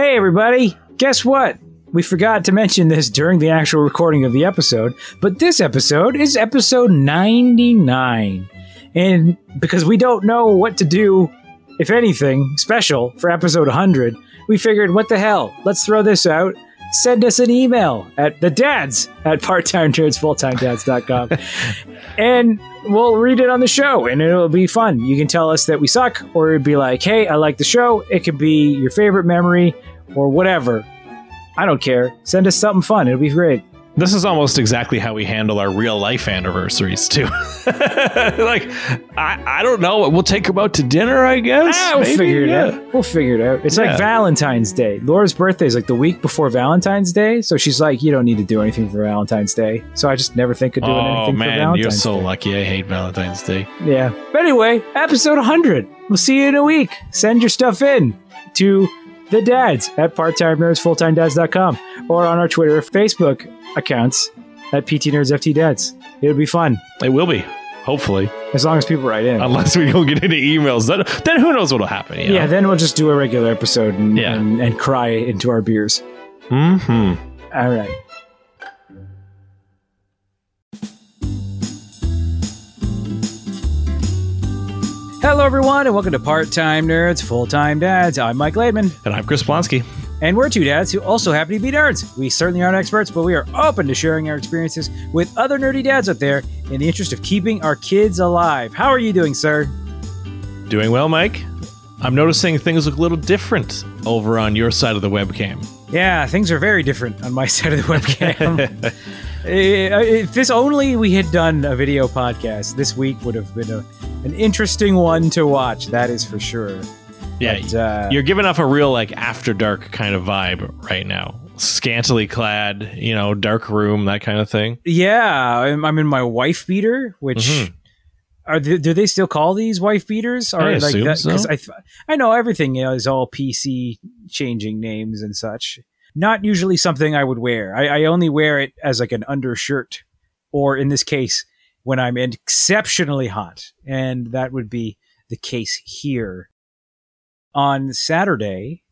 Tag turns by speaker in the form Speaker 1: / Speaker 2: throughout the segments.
Speaker 1: Hey, everybody! Guess what? We forgot to mention this during the actual recording of the episode, but this episode is episode 99. And because we don't know what to do, if anything, special for episode 100, we figured, what the hell? Let's throw this out. Send us an email at the dads at parttimenerdsfulltimedads.com and we'll read it on the show and it'll be fun. You can tell us that we suck, or it'd be like, hey, I like the show. It could be your favorite memory or whatever. I don't care. Send us something fun. It'll be great.
Speaker 2: This is almost exactly how we handle our real life anniversaries too. like, I, I don't know. We'll take them out to dinner, I guess.
Speaker 1: Ah, we'll
Speaker 2: Maybe,
Speaker 1: figure it
Speaker 2: yeah.
Speaker 1: out. We'll figure it out. It's
Speaker 2: Yeah.
Speaker 1: like Valentine's Day. Laura's birthday is like the week before Valentine's Day, so she's like, "You don't need to do anything for Valentine's Day." So I just never think of doing
Speaker 2: Oh
Speaker 1: anything for
Speaker 2: man,
Speaker 1: Valentine's
Speaker 2: you're so
Speaker 1: Day.
Speaker 2: lucky. I hate Valentine's Day.
Speaker 1: Yeah. But anyway, episode 100. We'll see you in a week. Send your stuff in to the dads at parttimenerdsfulltimedads.com or on our Twitter or Facebook accounts at PT Nerds FT Dads. It'll be fun
Speaker 2: It will be, hopefully,
Speaker 1: as long as people write in.
Speaker 2: unless we don't get any emails. Then, then who knows what'll happen? You
Speaker 1: yeah,
Speaker 2: know?
Speaker 1: then we'll just do a regular episode and,
Speaker 2: Yeah.
Speaker 1: and, and cry into our beers.
Speaker 2: hmm
Speaker 1: All right. Hello, everyone, and welcome to Part Time Nerds, Full Time Dads. I'm Mike Laidman,
Speaker 2: And I'm Chris Blonsky.
Speaker 1: and we're two dads who also happen to be nerds. We certainly aren't experts, but we are open to sharing our experiences with other nerdy dads out there in the interest of keeping our kids alive. How are you doing, sir?
Speaker 2: Doing well, Mike. I'm noticing things look a little different over on your side of the webcam.
Speaker 1: Yeah, things are very different on my side of the webcam. Eh, if this only we had done a video podcast, this week would have been a, an interesting one to watch. That is for sure.
Speaker 2: Yeah,
Speaker 1: But, uh,
Speaker 2: you're giving off a real like after dark kind of vibe right now. Scantily clad, you know, dark room, that kind of thing.
Speaker 1: yeah, I'm, I'm in my wife beater, which
Speaker 2: Mhm.
Speaker 1: are they, do they still call these wife beaters? Or
Speaker 2: I assume so.
Speaker 1: I th- I know everything you know, is all PC changing names and such. Not usually something I would wear. I, I only wear it as like an undershirt, or in this case, when I'm exceptionally hot, and that would be the case here. On Saturday,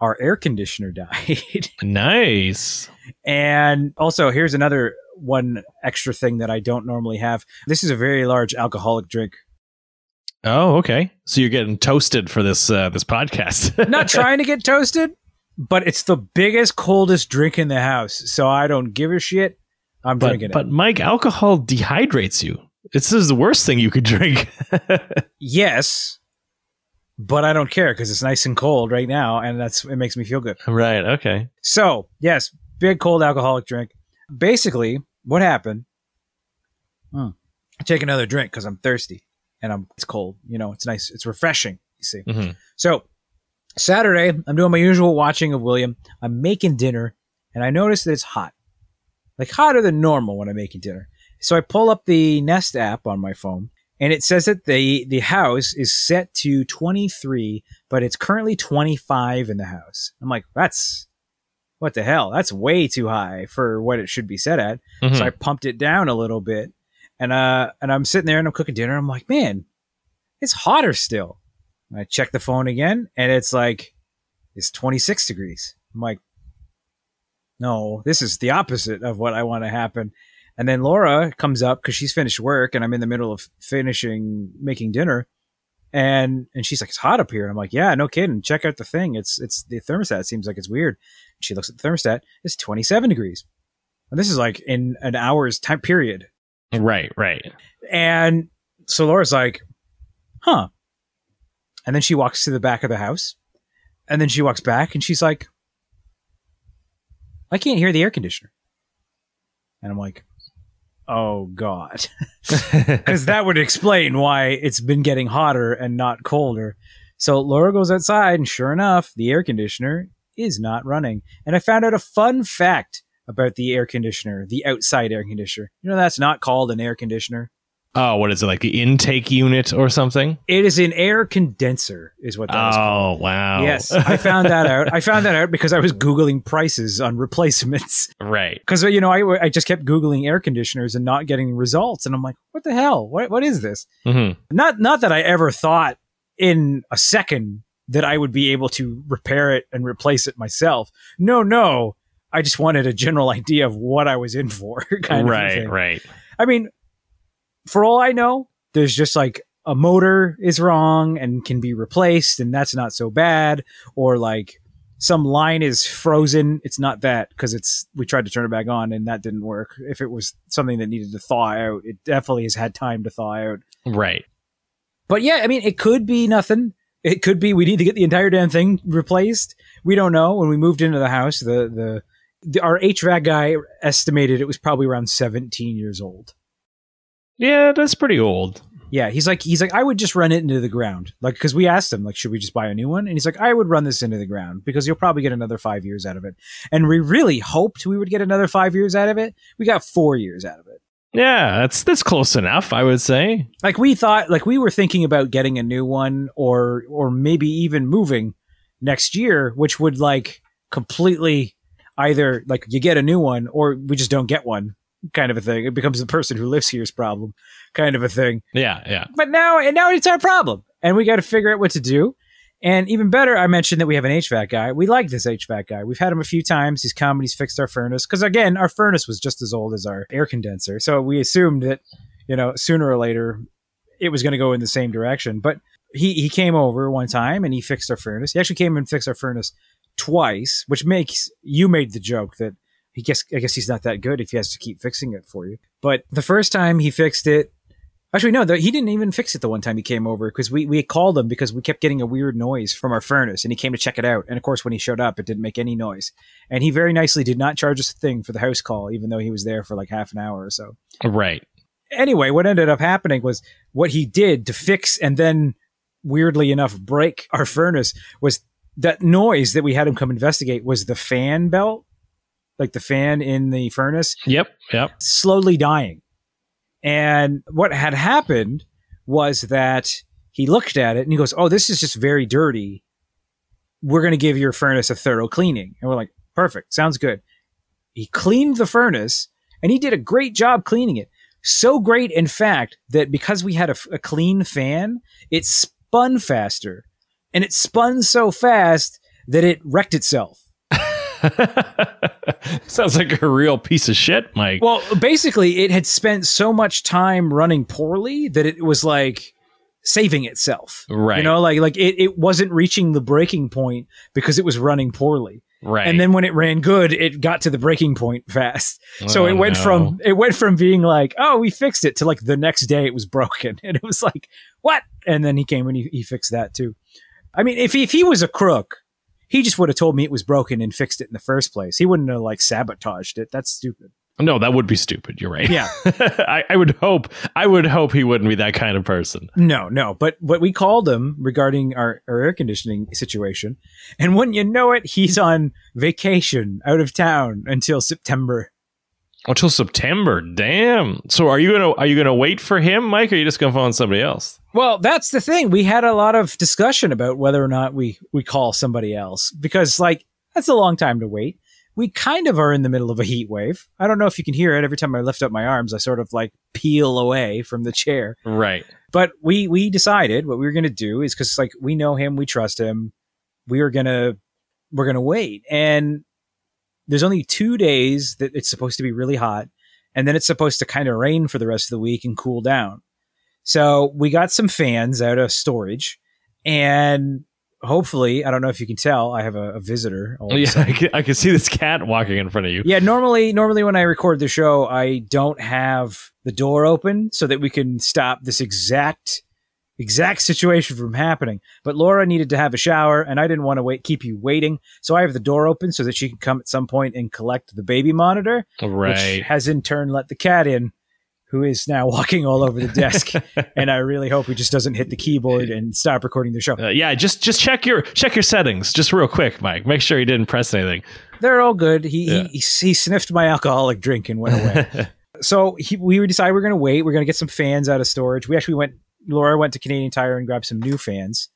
Speaker 1: our air conditioner died.
Speaker 2: Nice.
Speaker 1: And also, here's another one extra thing that I don't normally have. This is a very large alcoholic drink.
Speaker 2: Oh, okay. So you're getting toasted for this uh, this podcast.
Speaker 1: Not trying to get toasted, but it's the biggest, coldest drink in the house. So I don't give a shit. I'm
Speaker 2: but
Speaker 1: drinking
Speaker 2: but. Mike, alcohol dehydrates you. This is the worst thing you could drink.
Speaker 1: Yes, but I don't care because it's nice and cold right now, and that's it makes me feel good.
Speaker 2: right. Okay.
Speaker 1: So yes, big cold alcoholic drink. Basically, what happened? Hmm. I take another drink because I'm thirsty and I'm it's cold. You know, it's nice. It's refreshing. You see.
Speaker 2: hmm
Speaker 1: So Saturday, I'm doing my usual watching of William. I'm making dinner, and I notice that it's hot, like hotter than normal when I'm making dinner. So I pull up the Nest app on my phone, and it says that the the house is set to 23, but it's currently 25 in the house. I'm like, that's what the hell? That's way too high for what it should be set at.
Speaker 2: Mhm.
Speaker 1: So I pumped it down a little bit, and uh, and I'm sitting there and I'm cooking dinner. I'm like, man, it's hotter still. And I check the phone again, and it's like it's 26 degrees. I'm like, no, this is the opposite of what I want to happen. And then Laura comes up because she's finished work, and I'm in the middle of finishing making dinner, and and she's like, it's hot up here. And I'm like, yeah, no kidding. Check out the thing. It's it's the thermostat. It seems like it's weird. She looks at the thermostat. It's 27 degrees. And this is like in an hour's time period.
Speaker 2: Right. Right.
Speaker 1: And so Laura's like, huh. And then she walks to the back of the house. And then she walks back and she's like, I can't hear the air conditioner. And I'm like, oh God. Because that would explain why it's been getting hotter and not colder. So Laura goes outside, and sure enough, the air conditioner is not running. And I found out a fun fact about the air conditioner, the outside air conditioner. You know, that's not called an air conditioner.
Speaker 2: Oh, what is it like the intake unit or something?
Speaker 1: It is an air condenser, is what that is called.
Speaker 2: Oh wow.
Speaker 1: Yes, I found that out. I found that out because I was Googling prices on replacements.
Speaker 2: right.
Speaker 1: Because, you know, I, I just kept Googling air conditioners and not getting results. And I'm like, what the hell? What, what is this?
Speaker 2: hmm
Speaker 1: Not, not that I ever thought in a second that I would be able to repair it and replace it myself. No, no. I just wanted a general idea of what I was in for. kind
Speaker 2: right,
Speaker 1: of thing.
Speaker 2: right.
Speaker 1: I mean, for all I know, there's just like a motor is wrong and can be replaced, and that's not so bad. Or like some line is frozen. It's not that because it's we tried to turn it back on and that didn't work. If it was something that needed to thaw out, it definitely has had time to thaw out.
Speaker 2: Right.
Speaker 1: But yeah, I mean, it could be nothing. It could be we need to get the entire damn thing replaced. We don't know. When we moved into the house, the the, the our HVAC guy estimated it was probably around 17 years old.
Speaker 2: Yeah, that's pretty old.
Speaker 1: Yeah, he's like he's like I would just run it into the ground. Like cuz we asked him like should we just buy a new one? And he's like I would run this into the ground because you'll probably get another 5 years out of it. And we really hoped we would get another 5 years out of it. We got 4 years out of it.
Speaker 2: Yeah, that's that's close enough, I would say.
Speaker 1: Like we thought like we were thinking about getting a new one or or maybe even moving next year, which would like completely either like you get a new one or we just don't get one kind of a thing. It becomes the person who lives here's problem kind of a thing.
Speaker 2: Yeah, yeah.
Speaker 1: But now and now it's our problem. And we got to figure out what to do. And even better, I mentioned that we have an HVAC guy. We like this HVAC guy. We've had him a few times. He's come and he's fixed our furnace. Because again, our furnace was just as old as our air condenser. So we assumed that, you know, sooner or later it was going to go in the same direction. But he, he came over one time and he fixed our furnace. He actually came and fixed our furnace twice, which makes you made the joke that he guess I guess he's not that good if he has to keep fixing it for you. But the first time he fixed it, actually no, the, he didn't even fix it the one time he came over because we we called him because we kept getting a weird noise from our furnace and he came to check it out. And of course, when he showed up, it didn't make any noise. And he very nicely did not charge us a thing for the house call, even though he was there for like half an hour or so.
Speaker 2: Right.
Speaker 1: Anyway, what ended up happening was what he did to fix and then weirdly enough break our furnace was that noise that we had him come investigate was the fan belt like the fan in the furnace,
Speaker 2: Yep, yep.
Speaker 1: slowly dying. And what had happened was that he looked at it and he goes, Oh, this is just very dirty. We're going to give your furnace a thorough cleaning. And we're like, Perfect. Sounds good. He cleaned the furnace and he did a great job cleaning it. So great, in fact, that because we had a, a clean fan, it spun faster. And it spun so fast that it wrecked itself.
Speaker 2: Sounds like a real piece of shit, Mike.
Speaker 1: Well, basically, it had spent so much time running poorly that it was like saving itself.
Speaker 2: Right.
Speaker 1: You know, like like it, it wasn't reaching the breaking point because it was running poorly.
Speaker 2: right.
Speaker 1: And then when it ran good, it got to the breaking point fast. so
Speaker 2: Oh,
Speaker 1: it went
Speaker 2: no.
Speaker 1: from it went from being like, oh, we fixed it to like the next day it was broken. And it was like, what? And then he came and he, he fixed that too. I mean, if he, if he was a crook, he just would have told me it was broken and fixed it in the first place. He wouldn't have like sabotaged it. That's stupid.
Speaker 2: No, that would be stupid. You're right.
Speaker 1: Yeah.
Speaker 2: I, I would hope. I would hope he wouldn't be that kind of person.
Speaker 1: No, no. But what we called him regarding our, our air conditioning situation, and wouldn't you know it, he's on vacation out of town until September.
Speaker 2: Until September. Damn. So are you gonna are you gonna wait for him, Mike, or are you just gonna phone somebody else?
Speaker 1: Well, that's the thing. We had a lot of discussion about whether or not we we call somebody else because, like, that's a long time to wait. We kind of are in the middle of a heat wave. I don't know if you can hear it. Every time I lift up my arms, I sort of like peel away from the chair.
Speaker 2: Right.
Speaker 1: but we we decided what we were going to do is because like we know him we trust him we are gonna we're gonna wait and there's only two days that it's supposed to be really hot and then it's supposed to kind of rain for the rest of the week and cool down so we got some fans out of storage and hopefully i don't know if you can tell i have a, a visitor
Speaker 2: Yeah. I can, I can see this cat walking in front of you.
Speaker 1: Yeah, normally normally when I record the show, I don't have the door open so that we can stop this exact exact situation from happening. But Laura needed to have a shower and I didn't want to wait keep you waiting. So I have the door open so that she can come at some point and collect the baby monitor, which has in turn let the cat in who is now walking all over the desk and I really hope he just doesn't hit the keyboard and stop recording the show.
Speaker 2: Uh, yeah, just just check your check your settings, just real quick, Mike. Make sure he didn't press anything.
Speaker 1: They're all good. He,
Speaker 2: Yeah.
Speaker 1: he he sniffed my alcoholic drink and went away. so he, we decided we're going to wait. We're going to get some fans out of storage. We actually went. Laura went to Canadian Tire and grabbed some new fans.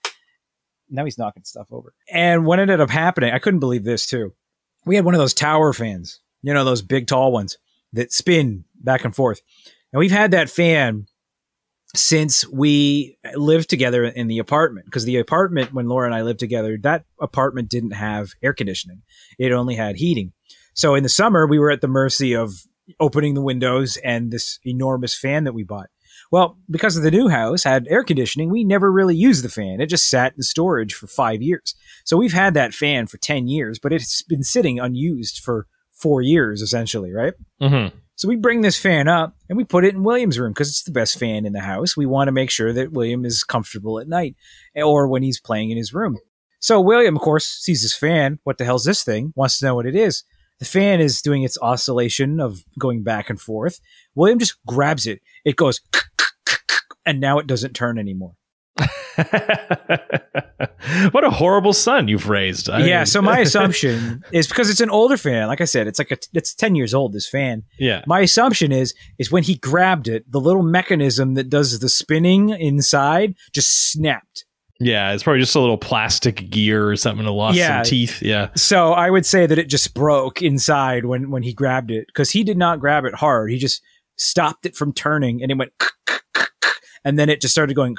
Speaker 1: Now he's knocking stuff over. And what ended up happening, I couldn't believe this too. We had one of those tower fans, you know, those big tall ones that spin back and forth. And we've had that fan since we lived together in the apartment because the apartment when Laura and I lived together, that apartment didn't have air conditioning. It only had heating. So in the summer, we were at the mercy of opening the windows and this enormous fan that we bought. Well, because of the new house had air conditioning, we never really used the fan. It just sat in storage for five years. So we've had that fan for 10 years, but it's been sitting unused for four years essentially, right?
Speaker 2: Mm-hmm.
Speaker 1: So we bring this fan up and we put it in William's room because it's the best fan in the house. We want to make sure that William is comfortable at night or when he's playing in his room. So William, of course, sees this fan. What the hell's this thing? Wants to know what it is. The fan is doing its oscillation of going back and forth. William just grabs it. It goes, and now it doesn't turn anymore.
Speaker 2: what a horrible son you've raised. I
Speaker 1: yeah.
Speaker 2: mean-
Speaker 1: So my assumption is because it's an older fan. Like I said, it's like a, it's ten years old. This fan.
Speaker 2: yeah.
Speaker 1: My assumption is is when he grabbed it, the little mechanism that does the spinning inside just snapped.
Speaker 2: Yeah, it's probably just a little plastic gear or something to lost
Speaker 1: Yeah.
Speaker 2: some teeth. Yeah.
Speaker 1: So I would say that it just broke inside when when he grabbed it because he did not grab it hard. He just stopped it from turning and it went and then it just started going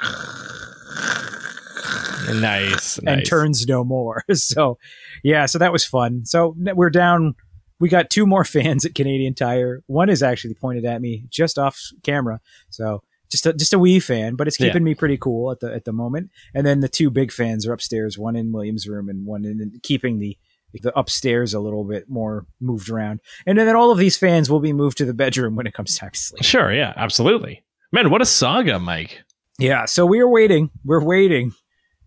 Speaker 2: Nice.
Speaker 1: and
Speaker 2: nice.
Speaker 1: turns no more. So yeah, so that was fun. So we're down. We got two more fans at Canadian Tire. One is actually pointed at me just off camera. So just a, just a wee fan, but it's
Speaker 2: Yeah.
Speaker 1: keeping me pretty cool at the at the moment. And then the two big fans are upstairs, one in William's room and one in keeping the the upstairs a little bit more moved around. And then all of these fans will be moved to the bedroom when it comes time to sleep.
Speaker 2: Sure. Yeah. Absolutely. Man, what a saga, Mike.
Speaker 1: Yeah, so we are waiting. We're waiting.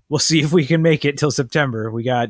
Speaker 1: We'll see if we can make it till September. We got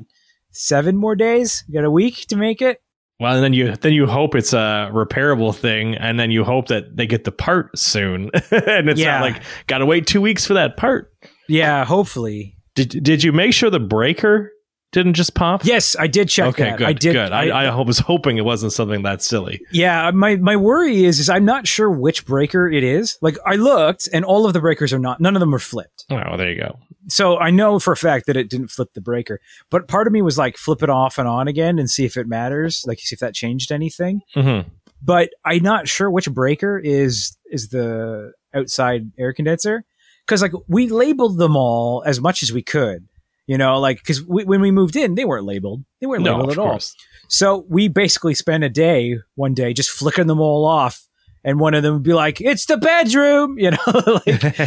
Speaker 1: seven more days. We got a week to make it.
Speaker 2: Well, and then you then you hope it's a repairable thing, and then you hope that they get the part soon, and it's
Speaker 1: Yeah.
Speaker 2: not like got to wait two weeks for that part.
Speaker 1: Yeah, hopefully.
Speaker 2: Did did you make sure the breaker didn't just pop?
Speaker 1: Yes, I did check
Speaker 2: Okay,
Speaker 1: that.
Speaker 2: good.
Speaker 1: I did.
Speaker 2: good. I, I, was hoping it wasn't something that silly.
Speaker 1: yeah, my my worry is is I'm not sure which breaker it is. Like I looked, and all of the breakers are not. None of them are flipped.
Speaker 2: Oh, well, there you go.
Speaker 1: So I know for a fact that it didn't flip the breaker. But part of me was like, flip it off and on again and see if it matters. Like see if that changed anything.
Speaker 2: hmm
Speaker 1: but I'm not sure which breaker is is the outside air condenser because like we labeled them all as much as we could, you know, like because we, when we moved in they weren't labeled, they weren't
Speaker 2: No,
Speaker 1: labeled at all.
Speaker 2: course.
Speaker 1: So we basically spent a day one day just flicking them all off, and one of them would be like, "It's the bedroom," you know, like,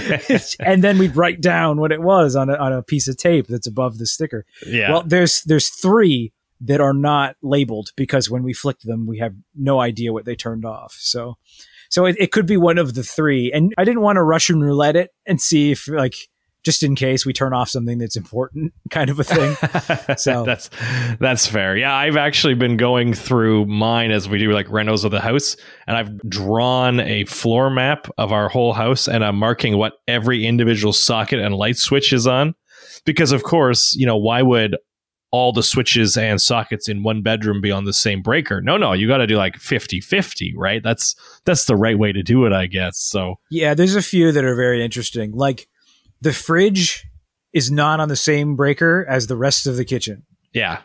Speaker 1: and then we'd write down what it was on a, on a piece of tape that's above the sticker.
Speaker 2: yeah.
Speaker 1: Well, there's there's three that are not labeled because when we flicked them, we have no idea what they turned off. So, so it, it could be one of the three. And I didn't want to Russian roulette it and see if like just in case we turn off something that's important, kind of a thing. So-
Speaker 2: that's that's fair. Yeah, I've actually been going through mine as we do like renos of the house, and I've drawn a floor map of our whole house, and I'm marking what every individual socket and light switch is on, because of course, you know, why would all the switches and sockets in one bedroom be on the same breaker? No, no, you got to do like 50-50, right? That's that's the right way to do it, I guess. So
Speaker 1: yeah, there's a few that are very interesting. Like the fridge is not on the same breaker as the rest of the kitchen.
Speaker 2: yeah,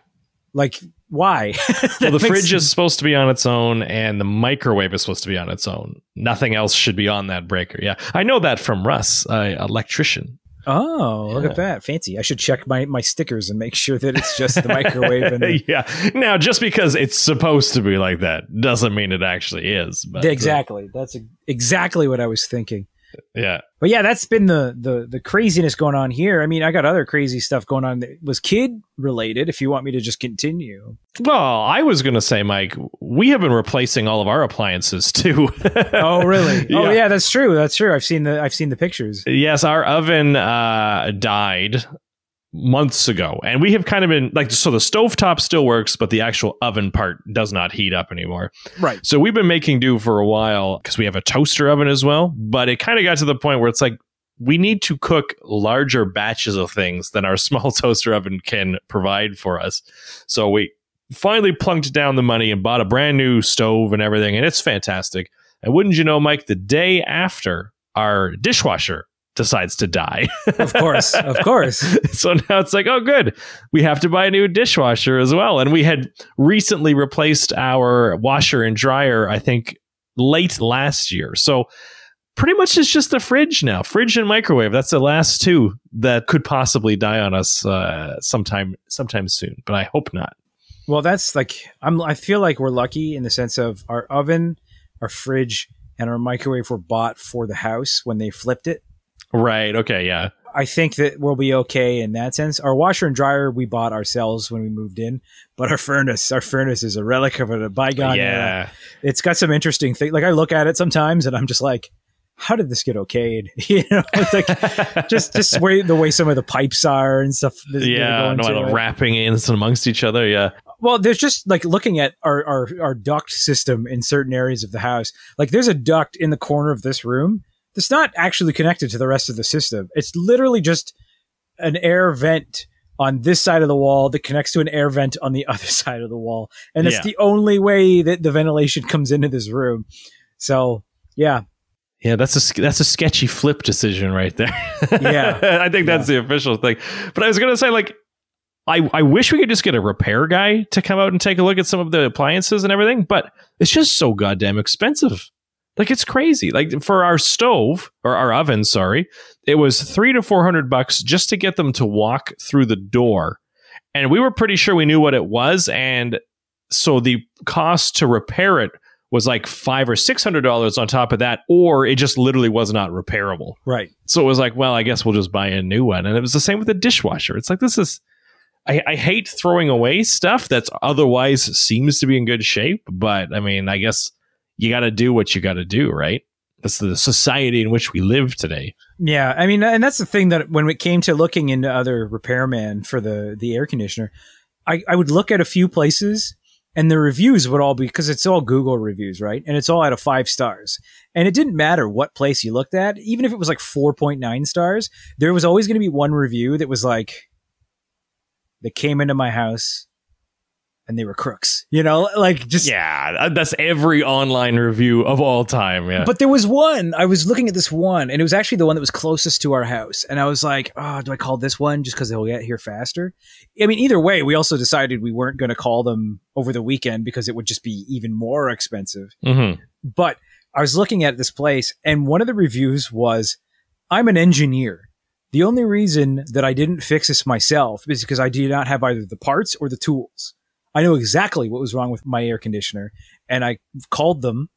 Speaker 1: Like why?
Speaker 2: well, the fridge is supposed to be on its own, and the microwave is supposed to be on its own. Nothing else should be on that breaker. Yeah, I know that from Russ, uh, electrician.
Speaker 1: Oh, look at that. Fancy. I should check my, my stickers and make sure that it's just the microwave and the,
Speaker 2: yeah. Now, just because it's supposed to be like that doesn't mean it actually is. But, uh,
Speaker 1: exactly. That's exactly what I was thinking.
Speaker 2: Yeah.
Speaker 1: But yeah, that's been the, the the craziness going on here. I mean, I got other crazy stuff going on that was kid related. If you want me to just continue,
Speaker 2: Well, I was going to say, Mike, we have been replacing all of our appliances too.
Speaker 1: oh really? Oh yeah, that's true. That's true. I've seen the I've seen the pictures.
Speaker 2: Yes, our oven uh, died months ago, and we have kind of been like so. The stovetop still works, but the actual oven part does not heat up anymore.
Speaker 1: Right.
Speaker 2: So we've been making do for a while because we have a toaster oven as well. But it kind of got to the point where it's like we need to cook larger batches of things than our small toaster oven can provide for us. So we finally plunked down the money and bought a brand new stove and everything, and it's fantastic. And wouldn't you know, Mike, the day after our dishwasher decides to die.
Speaker 1: Of course. of course.
Speaker 2: so now it's like, oh, good. We have to buy a new dishwasher as well. And we had recently replaced our washer and dryer, I think, late last year. So pretty much it's just the fridge now. Fridge and microwave. That's the last two that could possibly die on us uh, sometime sometime soon. But I hope not.
Speaker 1: Well, that's like I'm. I feel like we're lucky in the sense of our oven, our fridge, and our microwave were bought for the house when they flipped it.
Speaker 2: Right. Okay. Yeah.
Speaker 1: I think that we'll be okay in that sense. Our washer and dryer we bought ourselves when we moved in, but our furnace, our furnace is a relic of a bygone
Speaker 2: yeah.
Speaker 1: era. It's got some interesting things. Like I look at it sometimes and I'm just like, how did this get okayed? you know, it's like just just way the way some of the pipes are and stuff.
Speaker 2: Yeah. No,
Speaker 1: to
Speaker 2: wrapping in amongst each other. Yeah.
Speaker 1: Well, there's just like looking at our, our our duct system in certain areas of the house. Like there's a duct in the corner of this room that's not actually connected to the rest of the system. It's literally just an air vent on this side of the wall that connects to an air vent on the other side of the wall. And it's
Speaker 2: Yeah.
Speaker 1: the only way that the ventilation comes into this room. So, yeah.
Speaker 2: Yeah, that's a that's a sketchy flip decision right there.
Speaker 1: Yeah.
Speaker 2: I think that's the official thing. But I was gonna say, like, I I wish we could just get a repair guy to come out and take a look at some of the appliances and everything. But it's just so goddamn expensive. Like it's crazy. Like for our stove or our oven, sorry, it was three to four hundred bucks just to get them to walk through the door, and we were pretty sure we knew what it was, and so the cost to repair it was like five or six hundred dollars on top of that, or it just literally was not repairable.
Speaker 1: Right.
Speaker 2: So it was like, well, I guess we'll just buy a new one. And it was the same with the dishwasher. It's like this is I, I hate throwing away stuff that's otherwise seems to be in good shape, but I mean, I guess you gotta do what you gotta do, right? That's the society in which we live today.
Speaker 1: Yeah, I mean, and that's the thing that when it came to looking into other repairman for the the air conditioner, I, I would look at a few places, and the reviews would all be because it's all Google reviews, right? And it's all out of five stars, and it didn't matter what place you looked at, even if it was like four point nine stars, there was always going to be one review that was like, "They came into my house, and they were crooks," you know, like just
Speaker 2: Yeah, that's every online review of all time. Yeah.
Speaker 1: But there was one. I was looking at this one, and it was actually the one that was closest to our house. And I was like, "Oh, do I call this one just because they'll get here faster?" I mean, either way, we also decided we weren't going to call them over the weekend because it would just be even more expensive.
Speaker 2: hmm
Speaker 1: But I was looking at this place, and one of the reviews was, "I'm an engineer. The only reason that I didn't fix this myself is because I do not have either the parts or the tools. I know exactly what was wrong with my air conditioner, and I called them,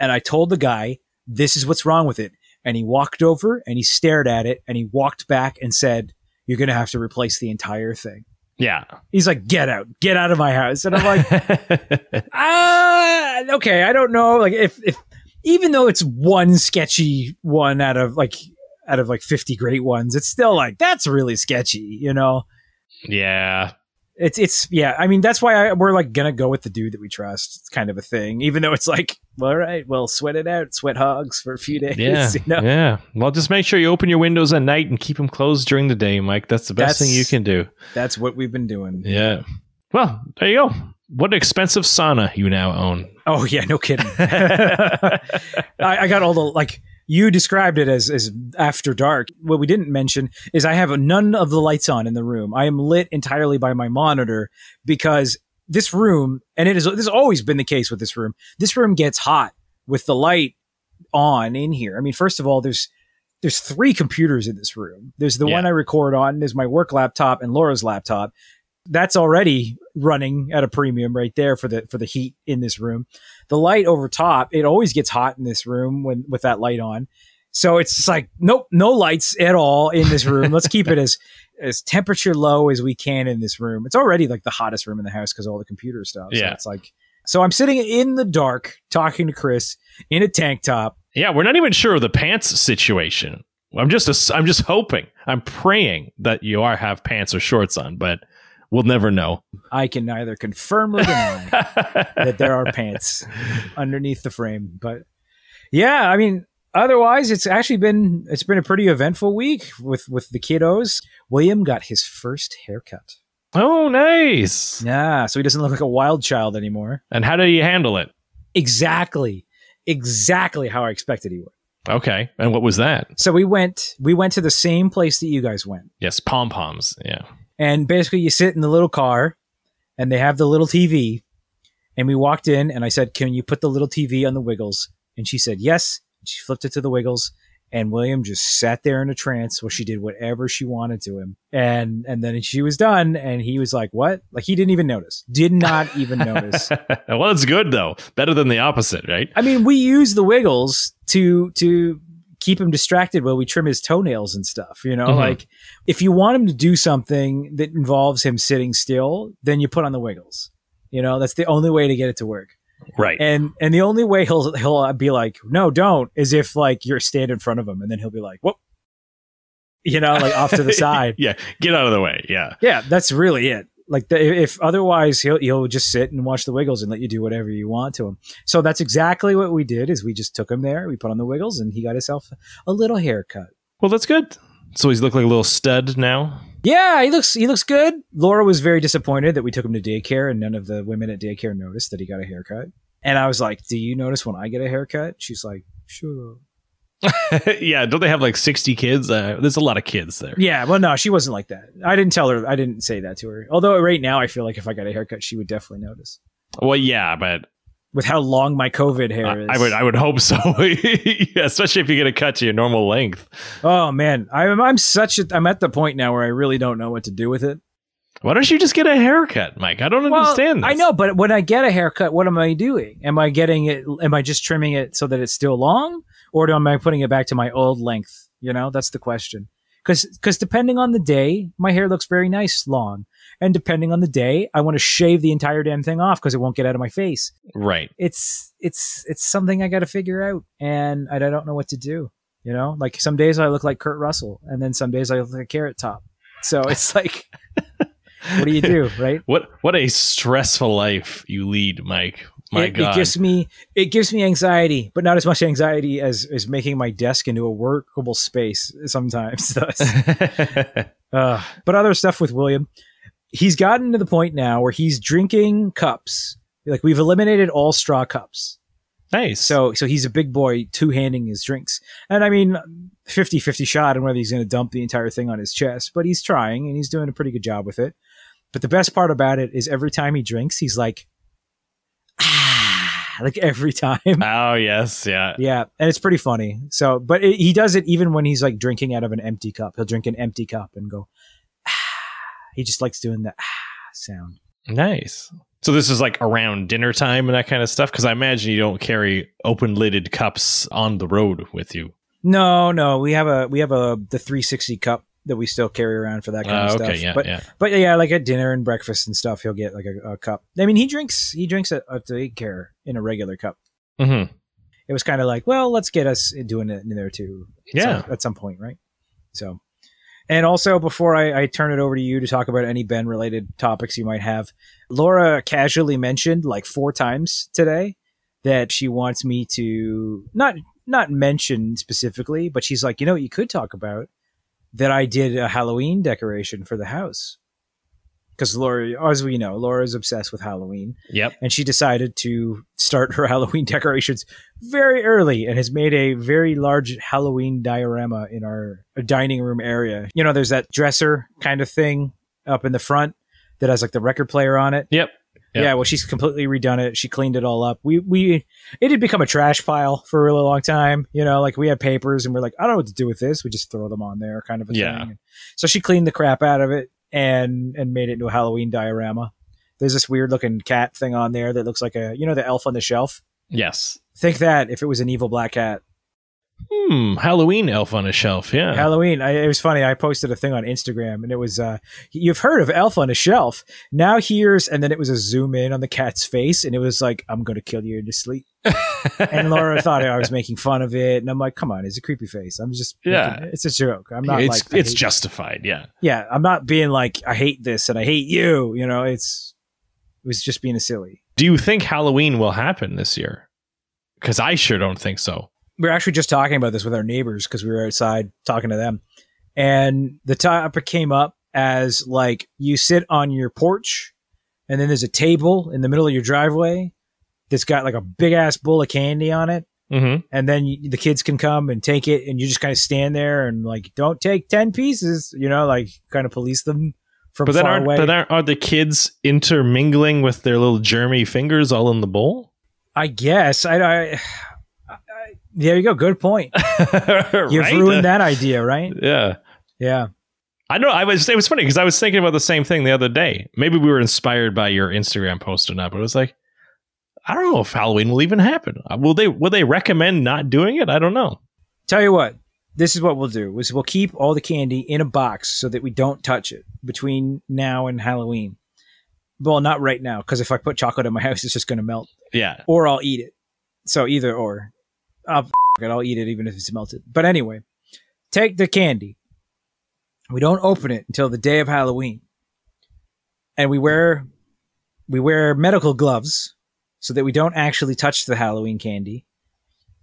Speaker 1: and I told the guy, "This is what's wrong with it." And he walked over and he stared at it, and he walked back and said, "You're going to have to replace the entire thing."
Speaker 2: Yeah.
Speaker 1: He's like, "Get out, get out of my house," and I'm like. Ah, okay. I don't know. Like if if even though it's one sketchy one out of like out of like fifty great ones, it's still like that's really sketchy. You know,
Speaker 2: yeah.
Speaker 1: It's it's yeah. I mean, that's why I, we're like gonna go with the dude that we trust. It's kind of a thing, even though it's like, well, all right, well, sweat it out, sweat hogs for a few days.
Speaker 2: Yeah.
Speaker 1: you know?
Speaker 2: Yeah. Well, just make sure you open your windows at night and keep them closed during the day, Mike. That's the best
Speaker 1: That's-
Speaker 2: thing you can do.
Speaker 1: That's what we've been doing.
Speaker 2: Yeah. Well, there you go. What expensive sauna you now own.
Speaker 1: Oh yeah, no kidding. I, I got all the like you described it as as after dark. What we didn't mention is I have none of the lights on in the room. I am lit entirely by my monitor because this room, and it is this has always been the case with this room. This room gets hot with the light on in here. I mean, first of all, there's there's three computers in this room. There's the
Speaker 2: Yeah.
Speaker 1: one I record on. There's my work laptop and Laura's laptop. That's already running at a premium right there for the for the heat in this room. The light over top, it always gets hot in this room when with that light on. So it's just like nope, no lights at all in this room. Let's keep it as as temperature low as we can in this room. It's already like the hottest room in the house because all the computer stuff. So
Speaker 2: Yeah.
Speaker 1: it's like so I'm sitting in the dark talking to Chris in a tank top.
Speaker 2: Yeah, we're not even sure of the pants situation. I'm just I'm just hoping. I'm praying that you are have pants or shorts on, but we'll never know.
Speaker 1: I can neither confirm or deny that there are pants underneath the frame. But yeah, I mean, otherwise, it's actually been it's been a pretty eventful week with with the kiddos. William got his first haircut.
Speaker 2: oh, nice.
Speaker 1: Yeah, so he doesn't look like a wild child anymore.
Speaker 2: And how did you handle it?
Speaker 1: Exactly, exactly how I expected he would.
Speaker 2: Okay. And what was that?
Speaker 1: So we went we went to the same place that you guys went.
Speaker 2: Yes, pom poms. Yeah.
Speaker 1: And basically, you sit in the little car, and they have the little TV. And we walked in, and I said, "Can you put the little TV on the Wiggles?" And she said, "Yes." she flipped it to the Wiggles, and William just sat there in a trance where she did whatever she wanted to him. And and then she was done, and he was like, "What?" Like he didn't even notice. Did not even notice.
Speaker 2: well, it's good though. Better than the opposite, right?
Speaker 1: I mean, we use the Wiggles to to keep him distracted while we trim his toenails and stuff. You know,
Speaker 2: Mhm.
Speaker 1: like if you want him to do something that involves him sitting still, then you put on the Wiggles. You know, that's the only way to get it to work.
Speaker 2: Right.
Speaker 1: And and the only way he'll he'll be like, no, don't, is if like you're stand in front of him, and then he'll be like, whoop, you know, like off to the side.
Speaker 2: yeah. Get out of the way. Yeah.
Speaker 1: Yeah, that's really it. Like the, if otherwise he'll he'll just sit and watch the Wiggles and let you do whatever you want to him. So that's exactly what we did. Is we just took him there, we put on the Wiggles, and he got himself a little haircut.
Speaker 2: Well, that's good. So he's looking like a little stud now.
Speaker 1: Yeah, he looks he looks good. Laura was very disappointed that we took him to daycare and none of the women at daycare noticed that he got a haircut. And I was like, "Do you notice when I get a haircut?" She's like, "Sure."
Speaker 2: yeah. Don't they have like 60 kids? Uh, there's a lot of kids there.
Speaker 1: Yeah, well, no, she wasn't like that. I didn't tell her. I didn't say that to her. Although right now, I feel like if I got a haircut, she would definitely notice.
Speaker 2: Well, yeah, but
Speaker 1: With how long my COVID hair
Speaker 2: I,
Speaker 1: is,
Speaker 2: I would I would hope so. yeah, especially if you get a cut to your normal length.
Speaker 1: Oh man, I'm I'm such a I'm at the point now where I really don't know what to do with it.
Speaker 2: Why don't you just get a haircut, Mike? I don't
Speaker 1: Well,
Speaker 2: understand this.
Speaker 1: I know, but when I get a haircut, what am I doing? Am I getting it? Am I just trimming it so that it's still long, or am I putting it back to my old length? You know, that's the question. Because because depending on the day, my hair looks very nice long, and depending on the day, I want to shave the entire damn thing off because it won't get out of my face.
Speaker 2: Right.
Speaker 1: It's it's it's something I got to figure out, and I don't know what to do. You know, like some days I look like Kurt Russell, and then some days I look like a carrot top. So it's like, what do you do, right?
Speaker 2: What what a stressful life you lead, Mike. My
Speaker 1: it,
Speaker 2: God.
Speaker 1: it gives me it gives me anxiety, but not as much anxiety as as making my desk into a workable space sometimes does. uh, but other stuff with William, he's gotten to the point now where he's drinking cups. Like we've eliminated all straw cups.
Speaker 2: nice.
Speaker 1: So so he's a big boy two handing his drinks. And I mean 50-50 shot on whether he's going to dump the entire thing on his chest, but he's trying and he's doing a pretty good job with it. But the best part about it is every time he drinks, he's like like every time.
Speaker 2: oh yes, yeah.
Speaker 1: Yeah, and it's pretty funny. So, but it, he does it even when he's like drinking out of an empty cup. He'll drink an empty cup and go ah. He just likes doing the ah sound.
Speaker 2: Nice. So this is like around dinner time and that kind of stuff. Because I imagine you don't carry open lidded cups on the road with you.
Speaker 1: No, no, we have a we have a the 360 cup that we still carry around for that kind
Speaker 2: Uh,
Speaker 1: of
Speaker 2: okay,
Speaker 1: stuff.
Speaker 2: yeah,
Speaker 1: but
Speaker 2: yeah.
Speaker 1: but yeah, like at dinner and breakfast and stuff, he'll get like a, a cup. I mean, he drinks he drinks at the care in a regular cup.
Speaker 2: hmm
Speaker 1: It was kind of like, well, let's get us doing it in there too.
Speaker 2: Yeah.
Speaker 1: some- at some point, right? So, and also before I, I turn it over to you to talk about any Ben related topics you might have, Laura casually mentioned like four times today that she wants me to not not mention specifically, but she's like, you know, what you could talk about that I did a Halloween decoration for the house. Because Laura, as we know, Laura is obsessed with Halloween
Speaker 2: Yep.
Speaker 1: and she decided to start her Halloween decorations very early and has made a very large Halloween diorama in our uh, dining room area. You know, there's that dresser kind of thing up in the front that has like the record player on it.
Speaker 2: Yep. Yeah.
Speaker 1: Yeah, well, she's completely redone it. She cleaned it all up. We we it had become a trash pile for a really long time. You know, like we had papers and we're like, I don't know what to do with this. We just throw them on there, kind of a
Speaker 2: Yeah.
Speaker 1: thing. So she cleaned the crap out of it and and made it into a Halloween diorama. There's this weird looking cat thing on there that looks like a you know the elf on the shelf.
Speaker 2: Yes.
Speaker 1: Think that if it was an evil black cat.
Speaker 2: Hmm. Halloween elf on a shelf. Yeah.
Speaker 1: Halloween. I, it was funny. I posted a thing on Instagram, and it was, uh, "You've heard of Elf on a Shelf? Now here's," and then it was a zoom in on the cat's face, and it was like, "I'm going to kill you in your sleep." And Laura thought I was making fun of it, and I'm like, "Come on, it's a creepy face. I'm just,
Speaker 2: Yeah.
Speaker 1: making- it's a joke. I'm not
Speaker 2: it's
Speaker 1: like,
Speaker 2: it's justified. Yeah.
Speaker 1: yeah, I'm not being like, I hate this and I hate you. You know, it's, it was just being a silly."
Speaker 2: Do you think Halloween will happen this year? Because I sure don't think so.
Speaker 1: We were actually just talking about this with our neighbors because we were outside talking to them and the topic came up as like you sit on your porch and then there's a table in the middle of your driveway that's got like a big ass bowl of candy on it
Speaker 2: Mm-hmm.
Speaker 1: and then you, the kids can come and take it and you just kind of stand there and like don't take 10 pieces you know like kind of police them from
Speaker 2: But then
Speaker 1: far
Speaker 2: aren't,
Speaker 1: away
Speaker 2: but aren't are the kids intermingling with their little germy fingers all in the bowl?
Speaker 1: I guess I, I, I There you go. Good point. You've
Speaker 2: Right?
Speaker 1: ruined that idea, right?
Speaker 2: Yeah.
Speaker 1: Yeah.
Speaker 2: I know. I was. It was funny because I was thinking about the same thing the other day. Maybe we were inspired by your Instagram post or not, but it was like, I don't know if Halloween will even happen. Uh, Will they? Will they recommend not doing it? I don't know.
Speaker 1: Tell you what, this is what we'll do: is we'll keep all the candy in a box so that we don't touch it between now and Halloween. Well, not right now, because if I put chocolate in my house, it's just going to melt,
Speaker 2: Yeah.
Speaker 1: or I'll eat it. So either or, I'll, f- it, I'll eat it even if it's melted. But anyway, take the candy. We don't open it until the day of Halloween, and we wear we wear medical gloves so that we don't actually touch the Halloween candy,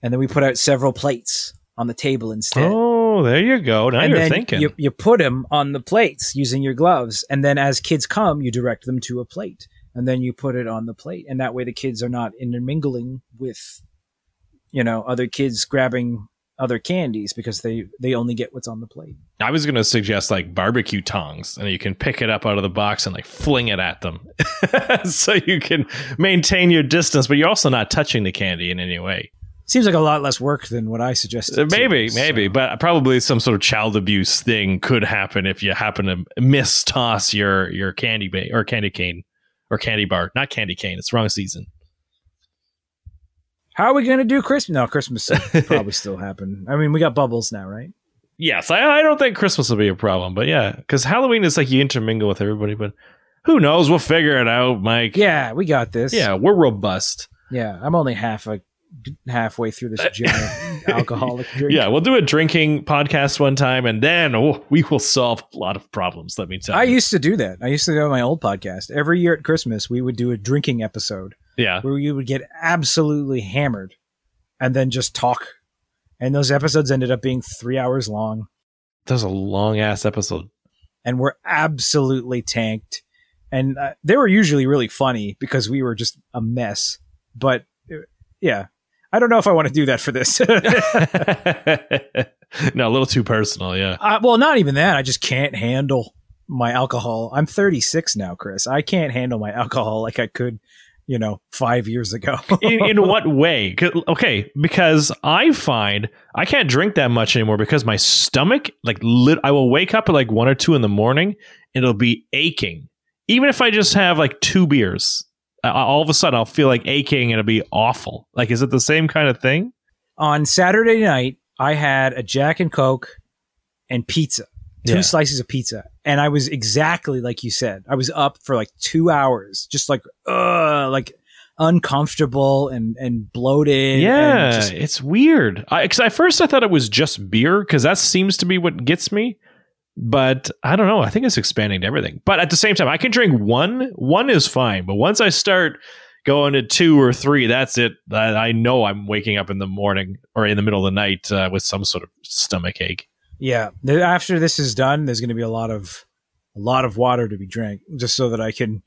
Speaker 1: and then we put out several plates on the table instead.
Speaker 2: Oh, there you go. Now
Speaker 1: and
Speaker 2: you're
Speaker 1: then
Speaker 2: thinking.
Speaker 1: You, you put them on the plates using your gloves, and then as kids come, you direct them to a plate, and then you put it on the plate, and that way the kids are not intermingling with, you know, other kids grabbing other candies because they they only get what's on the plate.
Speaker 2: I was going to suggest like barbecue tongs, and you can pick it up out of the box and like fling it at them, so you can maintain your distance, but you're also not touching the candy in any way.
Speaker 1: Seems like a lot less work than what I suggested.
Speaker 2: Uh,
Speaker 1: too,
Speaker 2: Maybe,
Speaker 1: so-
Speaker 2: maybe, but probably some sort of child abuse thing could happen if you happen to miss toss your your candy ba- or candy cane or candy bar, not candy cane. It's wrong season.
Speaker 1: How are we going to do Christmas? No, Christmas will probably still happen. I mean, we got bubbles now, right?
Speaker 2: Yes, I, I don't think Christmas will be a problem, but yeah, because Halloween is like you intermingle with everybody, but who knows? We'll figure it out, Mike.
Speaker 1: Yeah, we got this.
Speaker 2: yeah, we're robust.
Speaker 1: yeah. I'm only half a halfway through this uh, giant alcoholic drink.
Speaker 2: Yeah, we'll do a drinking podcast one time, and then oh, we will solve a lot of problems. Let me tell you.
Speaker 1: I used to do that. I used to do my old podcast. Every year at Christmas, we would do a drinking episode
Speaker 2: yeah,
Speaker 1: where you would get absolutely hammered and then just talk. And those episodes ended up being three hours long
Speaker 2: that was a long ass episode.
Speaker 1: and we're absolutely tanked. And uh, they were usually really funny because we were just a mess. But uh, yeah, I don't know if I want to do that for this.
Speaker 2: no, a little too personal. Yeah.
Speaker 1: uh, well, not even that. I just can't handle my alcohol. I'm 36 now, Chris. I can't handle my alcohol like I could, you know, five years ago.
Speaker 2: in, in what way? Okay, because I find I can't drink that much anymore because my stomach, like, lit, I will wake up at like one or two in the morning, and it'll be aching. Even if I just have like two beers, I- all of a sudden I'll feel like aching and it'll be awful. Like, is it the same kind of thing?
Speaker 1: On Saturday night, I had a Jack and Coke and pizza, two
Speaker 2: Yeah.
Speaker 1: slices of pizza. And I was exactly like you said. I was up for like two hours, just like, uh, like uncomfortable and, and bloated.
Speaker 2: Yeah,
Speaker 1: And just,
Speaker 2: it's weird. Because at first I thought it was just beer, because that seems to be what gets me. But I don't know. I think it's expanding to everything. But at the same time, I can drink one. One is fine. But once I start going to two or three, that's it. I, I know I'm waking up in the morning or in the middle of the night uh, with some sort of stomach ache.
Speaker 1: Yeah. After this is done, there's going to be a lot of, a lot of water to be drank just so that I can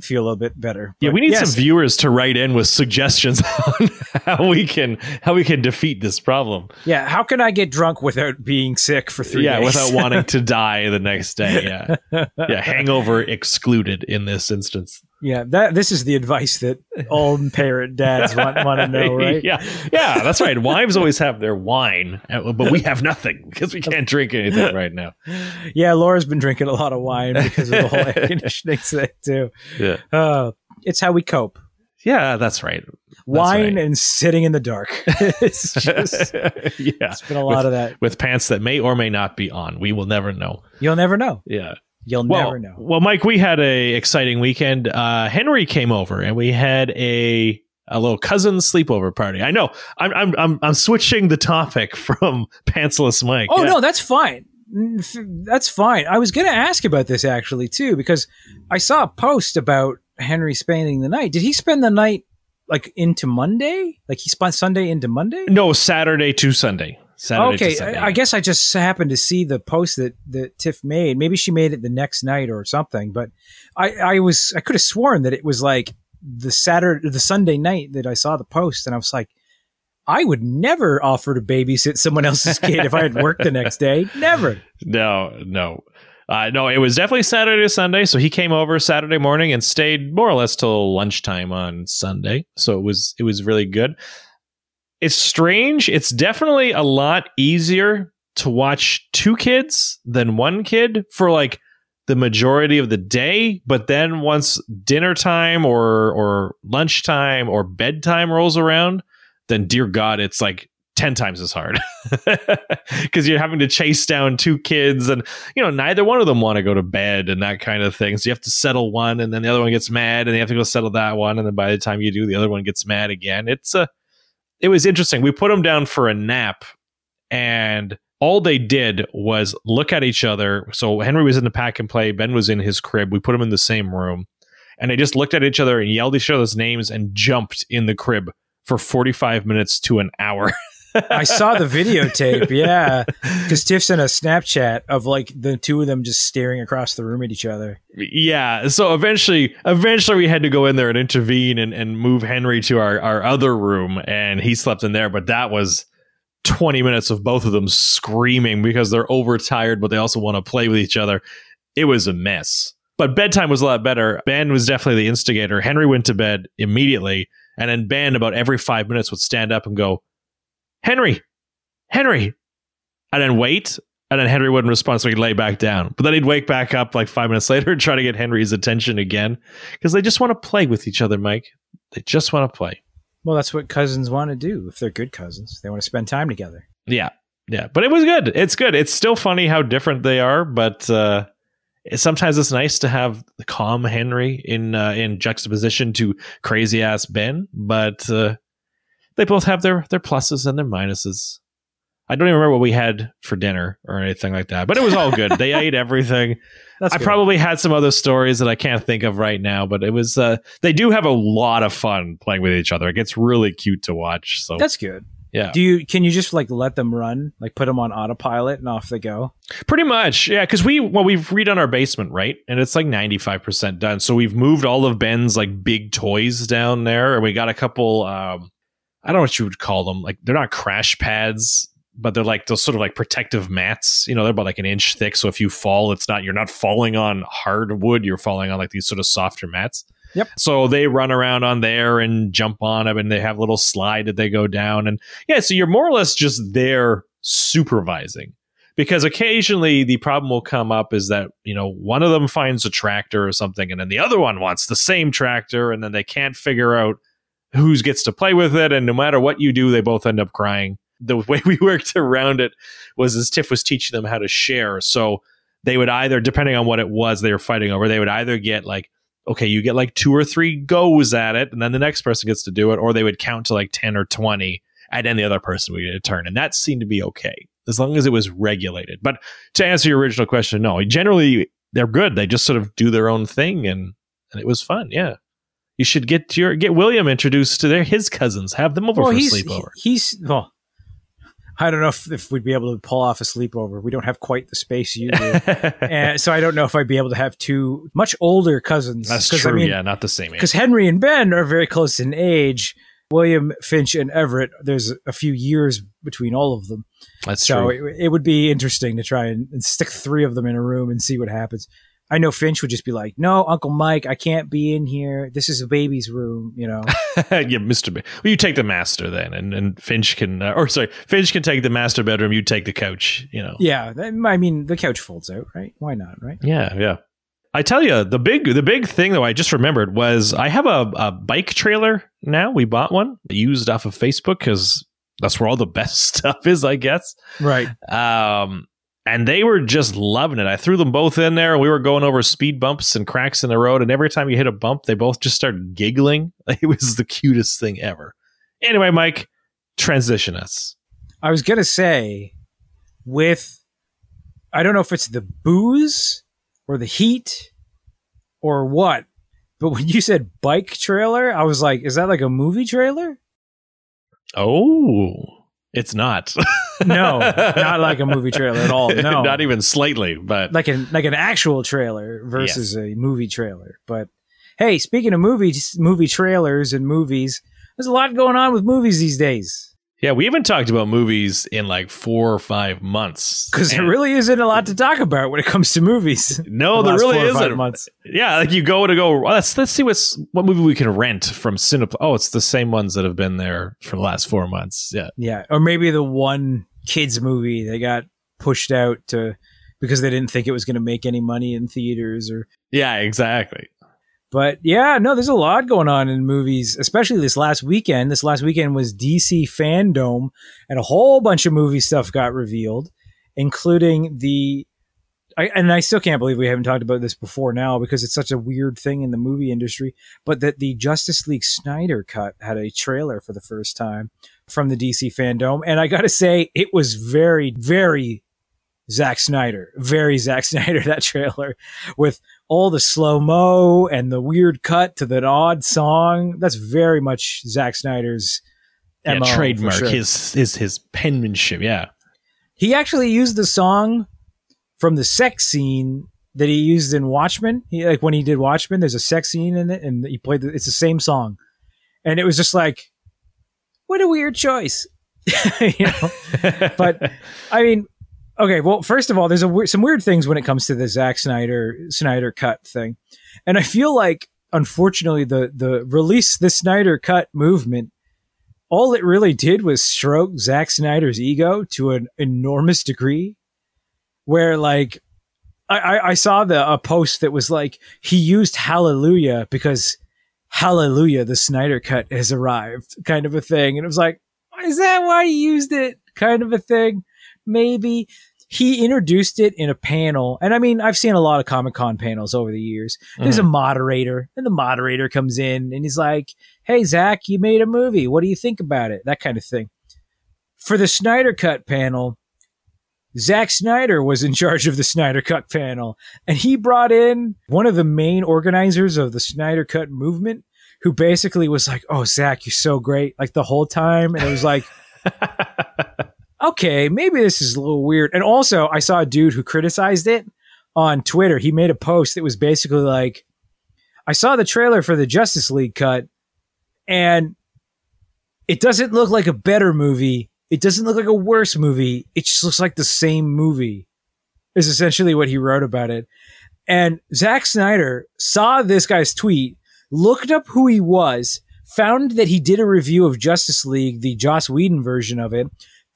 Speaker 1: feel a little bit better.
Speaker 2: Yeah, we need
Speaker 1: yes,
Speaker 2: some viewers to write in with suggestions on how we can how we can defeat this problem.
Speaker 1: Yeah. How can I get drunk without being sick for three
Speaker 2: yeah,
Speaker 1: days?
Speaker 2: without wanting to die the next day. Yeah. yeah, hangover excluded in this instance.
Speaker 1: Yeah, that this is the advice that all parent dads want, want to know, right?
Speaker 2: yeah, yeah, that's right. Wives always have their wine, uh, but we have nothing because we can't drink anything right now.
Speaker 1: Yeah, Laura's been drinking a lot of wine because of the whole air conditioning thing too.
Speaker 2: Yeah,
Speaker 1: Uh, it's how we cope.
Speaker 2: yeah, that's right.
Speaker 1: Wine
Speaker 2: right.
Speaker 1: and sitting in the dark. it's just
Speaker 2: yeah,
Speaker 1: it's been a lot of that.
Speaker 2: with pants that may or may not be on. We will never know.
Speaker 1: You'll never know.
Speaker 2: Yeah.
Speaker 1: You'll
Speaker 2: well,
Speaker 1: never know.
Speaker 2: Well, Mike, we had a exciting weekend. Uh, Henry came over, and we had a a little cousin sleepover party. I know. I'm I'm I'm, I'm switching the topic from pantsless Mike.
Speaker 1: Oh
Speaker 2: Yeah.
Speaker 1: no, that's fine. Mm, That's fine. I was going to ask about this actually too because I saw a post about Henry spending the night. Did he spend the night like into Monday? Like he spent Sunday into Monday?
Speaker 2: No, Saturday to Sunday. Saturday
Speaker 1: okay, I, I guess I just happened to see the post that that Tiff made. Maybe she made it the next night or something. But I, I was I could have sworn that it was like the Saturday, the Sunday night that I saw the post, and I was like, I would never offer to babysit someone else's kid if I had work the next day. Never.
Speaker 2: No, no. Uh, no, it was definitely Saturday to Sunday. So he came over Saturday morning and stayed more or less till lunchtime on Sunday. So it was it was really good. It's strange. It's definitely a lot easier to watch two kids than one kid for like the majority of the day. But then once dinner time or or lunchtime or bedtime rolls around, then dear God, it's like 10 times as hard because you're having to chase down two kids and you know neither one of them want to go to bed and that kind of thing so you have to settle one and then the other one gets mad and you have to go settle that one and then by the time you do the other one gets mad again it's a it was interesting. We put them down for a nap and all they did was look at each other. So henry was in the pack and play. Ben was in his crib. We put them in the same room and they just looked at each other and yelled each other's names and jumped in the crib for 45 minutes to an hour
Speaker 1: I saw the videotape, yeah, because Tiff sent a Snapchat of like the two of them just staring across the room at each other.
Speaker 2: Yeah, so eventually, eventually we had to go in there and intervene and, and move Henry to our, our other room, and he slept in there. But that was 20 minutes of both of them screaming because they're overtired, but they also want to play with each other. It was a mess. But bedtime was a lot better. Ben was definitely the instigator. Henry went to bed immediately, and then Ben, about every five minutes, would stand up and go, Henry, Henry, and then wait. And then Henry wouldn't respond, so he'd lay back down. But then he'd wake back up like five minutes later and try to get Henry's attention again because they just want to play with each other, Mike. They just want to play.
Speaker 1: Well, that's what cousins want to do. If they're good cousins, they want to spend time together.
Speaker 2: Yeah, yeah. But it was good. It's good. It's still funny how different they are, but uh, sometimes it's nice to have the calm Henry in uh, in juxtaposition to crazy ass Ben. But uh, they both have their their pluses and their minuses. I don't even remember what we had for dinner or anything like that, but it was all good. they ate everything. That's I good. probably had some other stories that I can't think of right now, but it was uh, they do have a lot of fun playing with each other. It gets really cute to watch. So
Speaker 1: that's good.
Speaker 2: Yeah.
Speaker 1: Do you can you just like let them run, like put them on autopilot and off they go?
Speaker 2: Pretty much, yeah. Because we well we've redone our basement right, and it's like ninety five percent done. So we've moved all of Ben's like big toys down there, and we got a couple. Um, I don't know what you would call them. Like they're not crash pads, but they're like those sort of like protective mats. You know, they're about like an inch thick. So if you fall, it's not you're not falling on hardwood. You're falling on like these sort of softer mats.
Speaker 1: Yep.
Speaker 2: So they run around on there and jump on them, and they have a little slide that they go down, and yeah. So you're more or less just there supervising because occasionally the problem will come up is that you know one of them finds a tractor or something and then the other one wants the same tractor and then they can't figure out who gets to play with it. And no matter what you do, they both end up crying. The way we worked around it was as Tiff was teaching them how to share. So they would either, depending on what it was they were fighting over, they would either get like, okay, you get like two or three goes at it, and then the next person gets to do it, or they would count to like 10 or 20, and then the other person would get a turn. And that seemed to be okay as long as it was regulated. But to answer your original question, no, generally they're good. They just sort of do their own thing, and, and it was fun. Yeah. You should get your get William introduced to their his cousins. Have them over well, for a sleepover.
Speaker 1: He's well. I don't know if, if we'd be able to pull off a sleepover. We don't have quite the space you do, and so I don't know if I'd be able to have two much older cousins.
Speaker 2: That's true. I mean, yeah, not the same age.
Speaker 1: Because Henry and Ben are very close in age. William Finch and Everett, there's a few years between all of them.
Speaker 2: That's
Speaker 1: so
Speaker 2: true.
Speaker 1: It, it would be interesting to try and, and stick three of them in a room and see what happens. I know Finch would just be like, "No, Uncle Mike, I can't be in here. This is a baby's room." You know.
Speaker 2: yeah, Mister. Well, you take the master then, and and Finch can, uh, or sorry, Finch can take the master bedroom. You take the couch. You know.
Speaker 1: Yeah, I mean the couch folds out, right? Why not, right?
Speaker 2: Yeah, yeah. I tell you, the big the big thing though I just remembered was I have a, a bike trailer now. We bought one used off of Facebook because that's where all the best stuff is, I guess.
Speaker 1: Right.
Speaker 2: Um, and they were just loving it. I threw them both in there, and we were going over speed bumps and cracks in the road. And every time you hit a bump, they both just started giggling. It was the cutest thing ever. Anyway, Mike, transition us.
Speaker 1: I was gonna say, with I don't know if it's the booze or the heat or what, but when you said bike trailer, I was like, is that like a movie trailer?
Speaker 2: Oh, it's not.
Speaker 1: no, not like a movie trailer at all. No,
Speaker 2: not even slightly. But
Speaker 1: like an like an actual trailer versus yes. a movie trailer. But hey, speaking of movies, movie trailers and movies, there's a lot going on with movies these days.
Speaker 2: Yeah, we haven't talked about movies in like four or five months.
Speaker 1: Because there really isn't a lot to talk about when it comes to movies.
Speaker 2: no,
Speaker 1: the
Speaker 2: there really
Speaker 1: four or five
Speaker 2: isn't.
Speaker 1: Months.
Speaker 2: Yeah, like you go to go. Oh, let's let's see what's what movie we can rent from Cineplex. Oh, it's the same ones that have been there for the last four months. Yeah,
Speaker 1: Yeah, or maybe the one kids movie they got pushed out to because they didn't think it was going to make any money in theaters or
Speaker 2: yeah, exactly.
Speaker 1: But yeah, no, there's a lot going on in movies, especially this last weekend. This last weekend was DC Fandom, and a whole bunch of movie stuff got revealed, including the. I, and I still can't believe we haven't talked about this before now because it's such a weird thing in the movie industry. But that the Justice League Snyder cut had a trailer for the first time from the DC Fandom, and I got to say, it was very, very Zack Snyder, very Zack Snyder. That trailer with all the slow mo and the weird cut to that odd song. That's very much Zack Snyder's
Speaker 2: Yeah,
Speaker 1: MO,
Speaker 2: trademark
Speaker 1: sure.
Speaker 2: his his his penmanship. Yeah,
Speaker 1: He actually used the song from the sex scene that he used in Watchmen. He, like when he did Watchmen, there's a sex scene in it, and he played. The, it's the same song, and it was just like, what a weird choice, you know. but I mean, okay. Well, first of all, there's a some weird things when it comes to the Zack Snyder Snyder cut thing, and I feel like unfortunately the the release the Snyder cut movement, all it really did was stroke Zack Snyder's ego to an enormous degree, where like. I, I- I saw the a post that was like he used Hallelujah because Hallelujah the Snyder cut has arrived kind of a thing and it was like is that why he used it kind of a thing maybe. He introduced it in a panel and i mean i've seen a lot of comic-con panels over the years. There's a mm-hmm. moderator and the moderator comes in and he's like hey zack you made a movie. What do you think about it? That kind of thing. For the snyder cut panel Zack Snyder was in charge of the Snyder Cut panel, and he brought in one of the main organizers of the Snyder Cut movement, who basically was like, "Oh, Zack, you're so great!" Like the whole time, and it was like, okay, maybe this is a little weird. And also, I saw a dude who criticized it on Twitter. He made a post that was basically like, I saw the trailer for the Justice League cut, and it doesn't look like a better movie. It doesn't look like a worse movie. It just looks like the same movie, is essentially what he wrote about it. And Zack Snyder saw this guy's tweet, looked up who he was, found that he did a review of Justice League, the Joss Whedon version of it,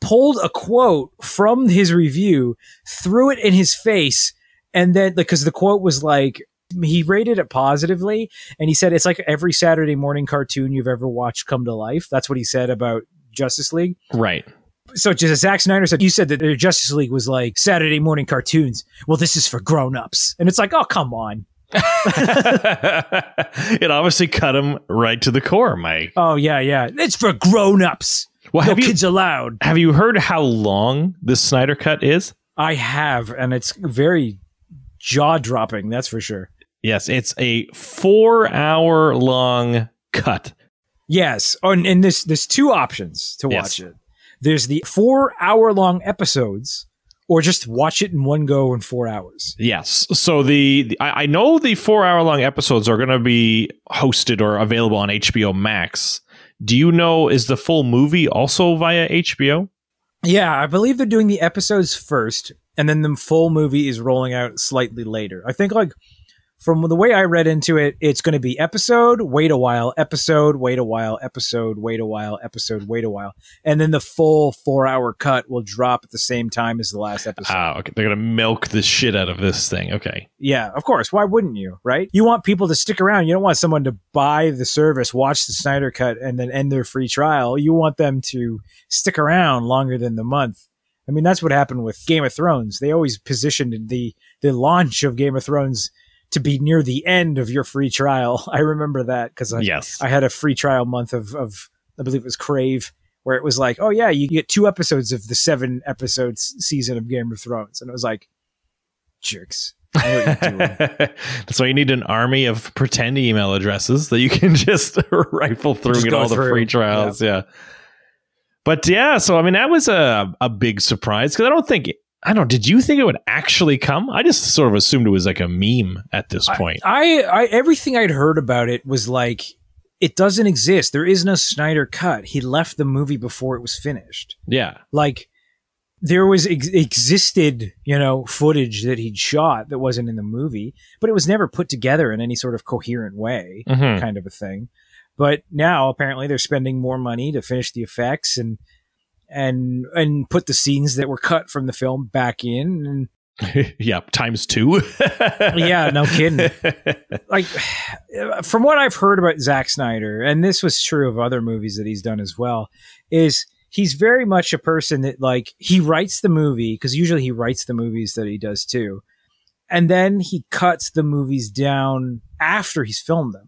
Speaker 1: pulled a quote from his review, threw it in his face, and then because the quote was like he rated it positively, and he said it's like every Saturday morning cartoon you've ever watched come to life. That's what he said about Justice League.
Speaker 2: right.
Speaker 1: So just Zack Snyder said, you said that the Justice League was like Saturday morning cartoons. Well, this is for grown-ups. And it's like, oh, come on.
Speaker 2: it obviously cut him right to the core, Mike.
Speaker 1: Oh, yeah, yeah. It's for grown-ups.
Speaker 2: Well,
Speaker 1: no
Speaker 2: have you
Speaker 1: kids allowed.
Speaker 2: have you heard how long this Snyder cut is?
Speaker 1: I have, and it's very jaw-dropping, that's for sure.
Speaker 2: Yes, it's a four hour long cut.
Speaker 1: Yes. Oh, and, and there's, there's two options to
Speaker 2: Yes.
Speaker 1: watch it. There's the four-hour-long episodes, or just watch it in one go in four hours.
Speaker 2: Yes. So the, the- I, I know the four hour long episodes are going to be hosted or available on HBO Max. Do you know is the full movie also via HBO?
Speaker 1: Yeah, I believe they're doing the episodes first, and then the full movie is rolling out slightly later. I think, like, from the way I read into it, it's going to be episode, wait a while, episode, wait a while, episode, wait a while, episode, wait a while. And then the full four hour cut will drop at the same time as the last episode.
Speaker 2: Ah, okay. They're going to milk the shit out of this thing. Okay.
Speaker 1: Yeah, of course. Why wouldn't you, right? You want people to stick around. You don't want someone to buy the service, watch the Snyder Cut, and then end their free trial. You want them to stick around longer than the month. I mean, that's what happened with Game of Thrones. They always positioned the the launch of Game of Thrones to be near the end of your free trial. I remember that because I,
Speaker 2: yes.
Speaker 1: I had a free trial month of, of I believe it was Crave, where it was like, oh yeah, you get two episodes of the seven episodes season of Game of Thrones, and it was like, jerks.
Speaker 2: That's why you need an army of pretend email addresses that you can just rifle through
Speaker 1: Just
Speaker 2: and get all the free trials. Yeah. But yeah, so I mean, that was a a big surprise because I don't think I don't. know, Did you think it would actually come? I just sort of assumed it was like a meme at this point.
Speaker 1: I, I everything I'd heard about it was like it doesn't exist. There is no Snyder cut. He left the movie before it was finished.
Speaker 2: Yeah.
Speaker 1: Like there was ex- existed, you know, footage that he'd shot that wasn't in the movie, but it was never put together in any sort of coherent way,
Speaker 2: Mhm.
Speaker 1: kind of a thing. But now apparently they're spending more money to finish the effects and and and put the scenes that were cut from the film back in and
Speaker 2: yeah, times two.
Speaker 1: Yeah, no kidding. like from what I've heard about Zack Snyder, and this was true of other movies that he's done as well, is he's very much a person that like he writes the movie because usually he writes the movies that he does too, and then he cuts the movies down after he's filmed them.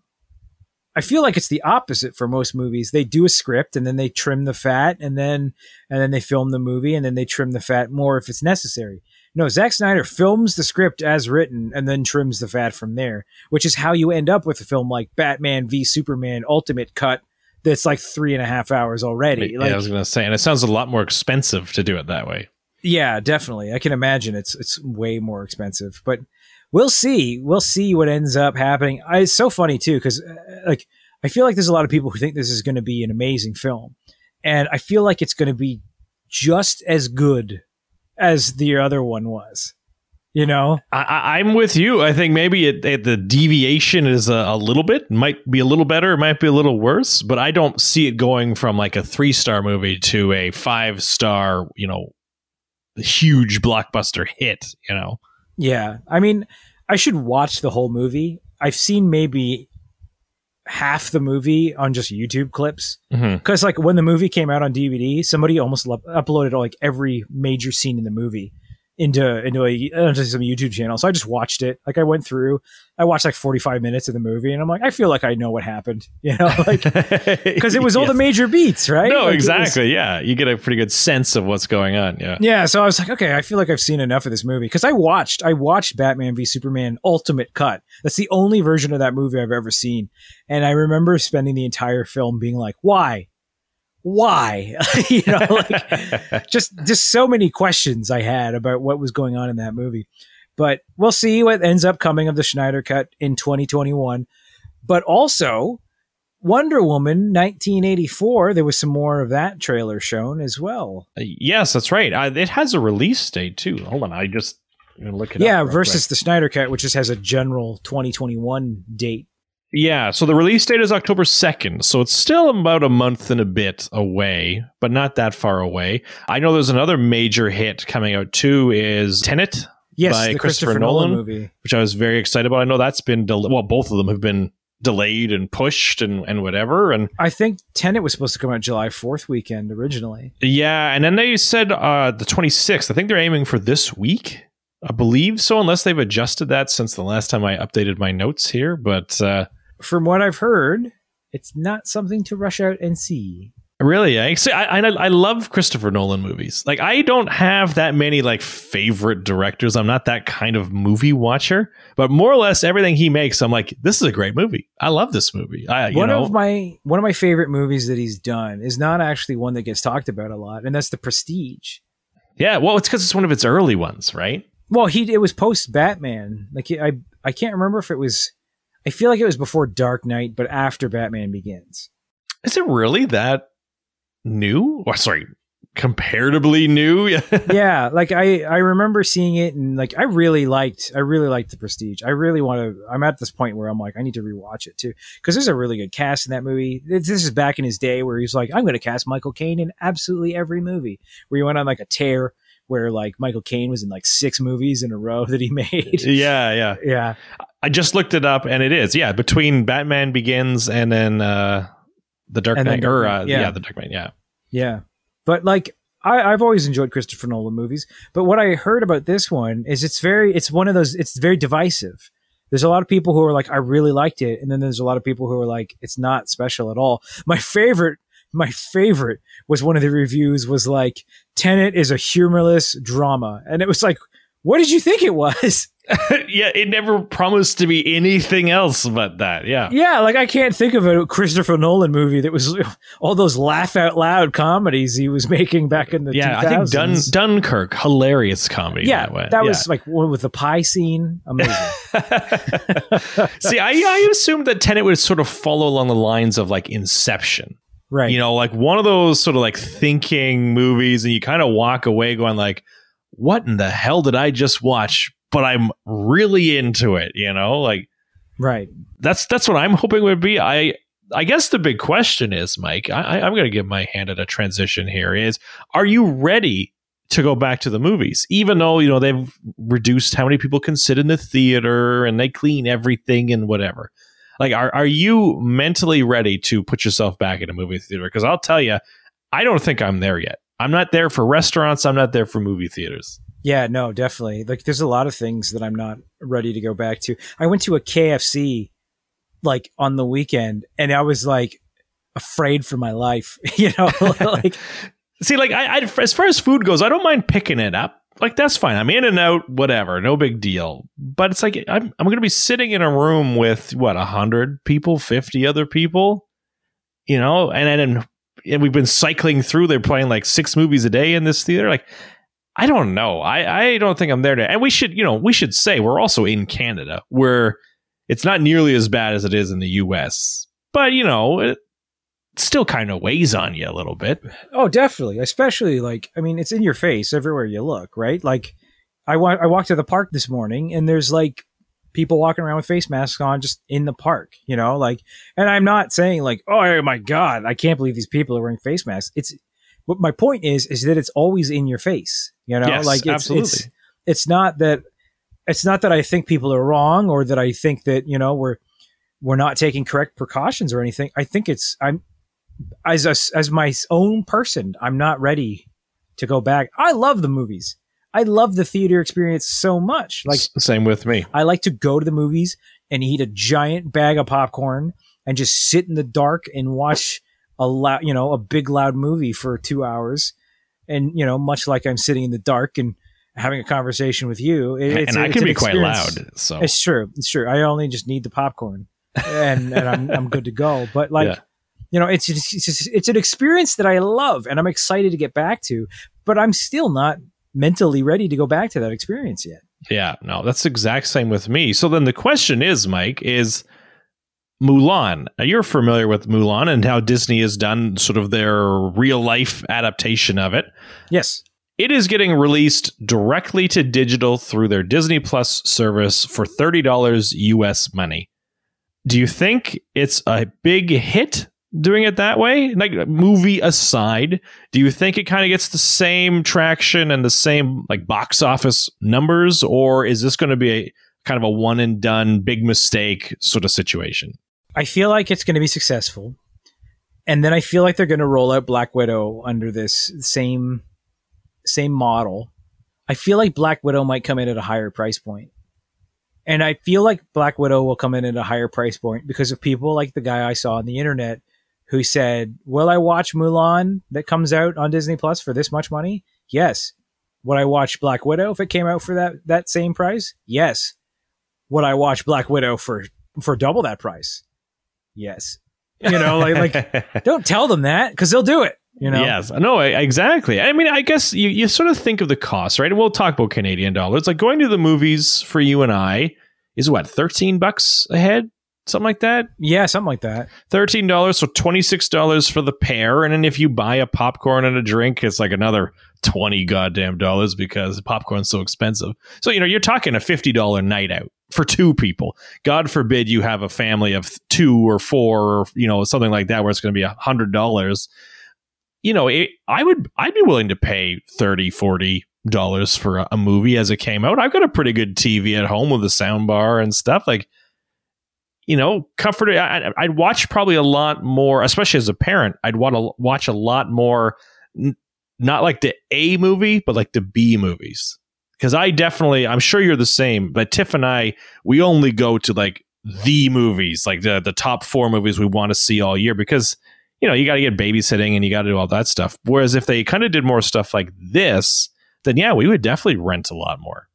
Speaker 1: I feel like it's the opposite for most movies. They do a script and then they trim the fat and then and then they film the movie and then they trim the fat more if it's necessary. No, Zack Snyder films the script as written and then trims the fat from there, which is how you end up with a film like Batman v Superman Ultimate Cut that's like three and a half hours already.
Speaker 2: yeah,
Speaker 1: Like,
Speaker 2: I was gonna say, and it sounds a lot more expensive to do it that way.
Speaker 1: yeah, definitely. I can imagine it's it's way more expensive, but we'll see. We'll see what ends up happening. I, it's so funny too because uh, like I feel like there's a lot of people who think this is going to be an amazing film, and I feel like it's going to be just as good as the other one was. You know,
Speaker 2: I, I'm with you. I think maybe it, it, the deviation is a, a little bit, might be a little better, it might be a little worse, but I don't see it going from like a three star movie to a five star, you know, huge blockbuster hit. You know,
Speaker 1: Yeah. I mean, I should watch the whole movie. I've seen maybe half the movie on just YouTube clips.
Speaker 2: Mm-hmm.
Speaker 1: Because, like, when the movie came out on DVD, somebody almost lo- uploaded like every major scene in the movie into into a into some YouTube channel. So I just watched it. Like, I went through, I watched like forty five minutes of the movie, and I'm like, I feel like I know what happened. You know, like because it was all the major beats, right?
Speaker 2: No,
Speaker 1: Like, it was-
Speaker 2: exactly. yeah, you get a pretty good sense of what's going on. Yeah.
Speaker 1: yeah, so I was like, okay, I feel like I've seen enough of this movie because I watched, I watched Batman v Superman Ultimate Cut. That's the only version of that movie I've ever seen, and I remember spending the entire film being like, why, why, you know, like just just so many questions I had about what was going on in that movie. But we'll see what ends up coming of the Snyder Cut in 2021. But also, Wonder Woman 1984, there was some more of that trailer shown as well.
Speaker 2: yes, that's right. Uh, it has a release date too. Hold on, I just look it
Speaker 1: yeah,
Speaker 2: up.
Speaker 1: versus the Snyder Cut, which just has a general 2021 date.
Speaker 2: Yeah, so the release date is October 2nd, so it's still about a month and a bit away, but not that far away. I know there's another major hit coming out too is Tenet,
Speaker 1: Yes,
Speaker 2: By
Speaker 1: the
Speaker 2: Christopher
Speaker 1: Christopher, Nolan,
Speaker 2: Nolan?
Speaker 1: movie.
Speaker 2: which I was very excited about. I know that's been del- well, both of them have been delayed and pushed and, and whatever. And
Speaker 1: I think Tenet was supposed to come out July 4th weekend originally.
Speaker 2: yeah, and then they said uh, the 26th. I think they're aiming for this week. I believe so, unless they've adjusted that since the last time I updated my notes here. But uh,
Speaker 1: From what I've heard, it's not something to rush out and see.
Speaker 2: Really, I, see, I, I I love Christopher Nolan movies. Like I don't have that many like favorite directors. I'm not that kind of movie watcher, but more or less everything he makes, I'm like, this is a great movie. I love this movie. I you
Speaker 1: one
Speaker 2: know,
Speaker 1: of my one of my favorite movies that he's done is not actually one that gets talked about a lot, and that's The Prestige.
Speaker 2: yeah. Well, it's because it's one of its early ones, right?
Speaker 1: Well, he it was post Batman. Like I I can't remember if it was. I feel like it was before Dark Knight, but after Batman Begins.
Speaker 2: Is it really that new? Or sorry, comparatively new?
Speaker 1: yeah, like I I remember seeing it and like I really liked I really liked the Prestige. I really want to. I'm at this point where I'm like I need to rewatch it too because there's a really good cast in that movie. This this is back in his day where he's like I'm going to cast Michael Caine in absolutely every movie. Where he went on like a tear where like Michael Caine was in like six movies in a row that he made.
Speaker 2: yeah, yeah.
Speaker 1: yeah,
Speaker 2: I just looked it up, and it is yeah between Batman Begins and then uh the Dark Knight, or uh,
Speaker 1: yeah.
Speaker 2: yeah, the Dark Knight, yeah.
Speaker 1: yeah. But like I, I've always enjoyed Christopher Nolan movies. But what I heard about this one is it's very it's one of those it's very divisive. There's a lot of people who are like I really liked it, and then there's a lot of people who are like it's not special at all. My favorite my favorite was one of the reviews was like Tenet is a humorless drama, and it was like, what did you think it was?
Speaker 2: yeah, it never promised to be anything else but that. Yeah.
Speaker 1: Yeah, like I can't think of a Christopher Nolan movie that was all those laugh out loud comedies he was making back in the
Speaker 2: yeah.
Speaker 1: 2000s.
Speaker 2: I think Dun- Dunkirk, hilarious comedy.
Speaker 1: yeah,
Speaker 2: that, way.
Speaker 1: that
Speaker 2: Yeah.
Speaker 1: was like one with the pie scene. Amazing.
Speaker 2: See, I, I assumed that Tenet would sort of follow along the lines of like Inception.
Speaker 1: Right.
Speaker 2: You know, like one of those sort of like thinking movies, and you kind of walk away going like, "What in the hell did I just watch?" But I'm really into it. You know, like
Speaker 1: right.
Speaker 2: that's that's what I'm hoping would be. I I guess the big question is, Mike. I, I'm going to give my hand at a transition here. Is are you ready to go back to the movies? Even though you know they've reduced how many people can sit in the theater and they clean everything and whatever. Like, are are you mentally ready to put yourself back in a movie theater? Because I'll tell you, I don't think I'm there yet. I'm not there for restaurants. I'm not there for movie theaters.
Speaker 1: Yeah, no, definitely. Like there's a lot of things that I'm not ready to go back to. I went to a KFC like on the weekend and I was like afraid for my life, you know, like
Speaker 2: See, like I, I, as far as food goes, I don't mind picking it up. Like that's fine. I'm in and out, whatever, no big deal. But it's like I'm I'm to be sitting in a room with what a hundred people, fifty other people, you know, and and and we've been cycling through. They're playing like six movies a day in this theater. Like I don't know. I I don't think I'm there to. And we should you know we should say we're also in Canada where it's not nearly as bad as it is in the U.S. But you know it still kind of weighs on you a little bit.
Speaker 1: Oh, definitely. Especially like, I mean, it's in your face everywhere you look, right? Like, I wa- I walked to the park this morning, and there's like people walking around with face masks on just in the park, you know, like. And I'm not saying like, oh, oh my god, I can't believe these people are wearing face masks. It's what my point is is that it's always in your face, you know,
Speaker 2: Yes,
Speaker 1: like it's,
Speaker 2: absolutely.
Speaker 1: it's it's not that it's not that I think people are wrong or that I think that you know we're we're not taking correct precautions or anything. I think it's I'm as a, as my own person, I'm not ready to go back. I love the movies. I love the theater experience so much. Like
Speaker 2: same with me.
Speaker 1: I like to go to the movies and eat a giant bag of popcorn and just sit in the dark and watch a loud, you know, a big loud movie for two hours. And you know, much like I'm sitting in the dark and having a conversation with you, it- it's
Speaker 2: and I can
Speaker 1: an
Speaker 2: be quite loud. So
Speaker 1: It's true. It's true. I only just need the popcorn, and and I'm I'm good to go. But like,
Speaker 2: Yeah.
Speaker 1: You know, it's it's it's, it's an experience that I love, and I'm excited to get back to. But I'm still not mentally ready to go back to that experience yet.
Speaker 2: yeah, no, that's the exact same with me. So then the question is, Mike, is Mulan. Now you're familiar with Mulan and how Disney has done sort of their real life adaptation of it.
Speaker 1: Yes.
Speaker 2: It is getting released directly to digital through their Disney Plus service for $30 US money. Do you think it's a big hit doing it that way? Like movie aside, do you think it kind of gets the same traction and the same like box office numbers or is this going to be a kind of a one and done big mistake sort of situation?
Speaker 1: I feel like it's going to be successful. And then I feel like they're going to roll out Black Widow under this same same model. I feel like Black Widow might come in at a higher price point. And I feel like Black Widow will come in at a higher price point because of people like the guy I saw on the internet who said, "Will I watch Mulan that comes out on Disney Plus for this much money?" Yes. Would I watch Black Widow if it came out for that that same price? Yes. Would I watch Black Widow for for double that price? Yes. You know, like like don't tell them that because they'll do it. You know.
Speaker 2: Yes. No, I- exactly. I mean, I guess you, you sort of think of the cost, right? And we'll talk about Canadian dollars. Like going to the movies for you and I is what, 13 bucks a head? Something like that?
Speaker 1: Yeah, something like that.
Speaker 2: $13, so $26 for the pair. And then if you buy a popcorn and a drink, it's like another 20 goddamn dollars because popcorn's so expensive. So, you know, you're talking a $50 night out for two people. God forbid you have a family of two or four or, you know, something like that where it's going to be a $100 you know, it, I would I'd be willing to pay 30 40 dollars for a, a movie as it came out. I've got a pretty good TV at home with a sound bar and stuff like you know, comfort I, I'd watch probably a lot more, especially as a parent. I'd want to watch a lot more not like the A movie, but like the B movies. Cuz I definitely I'm sure you're the same, but Tiff and I we only go to like the movies, like the the top 4 movies we want to see all year because you know, you got to get babysitting and you got to do all that stuff. Whereas if they kind of did more stuff like this, then yeah, we would definitely rent a lot more.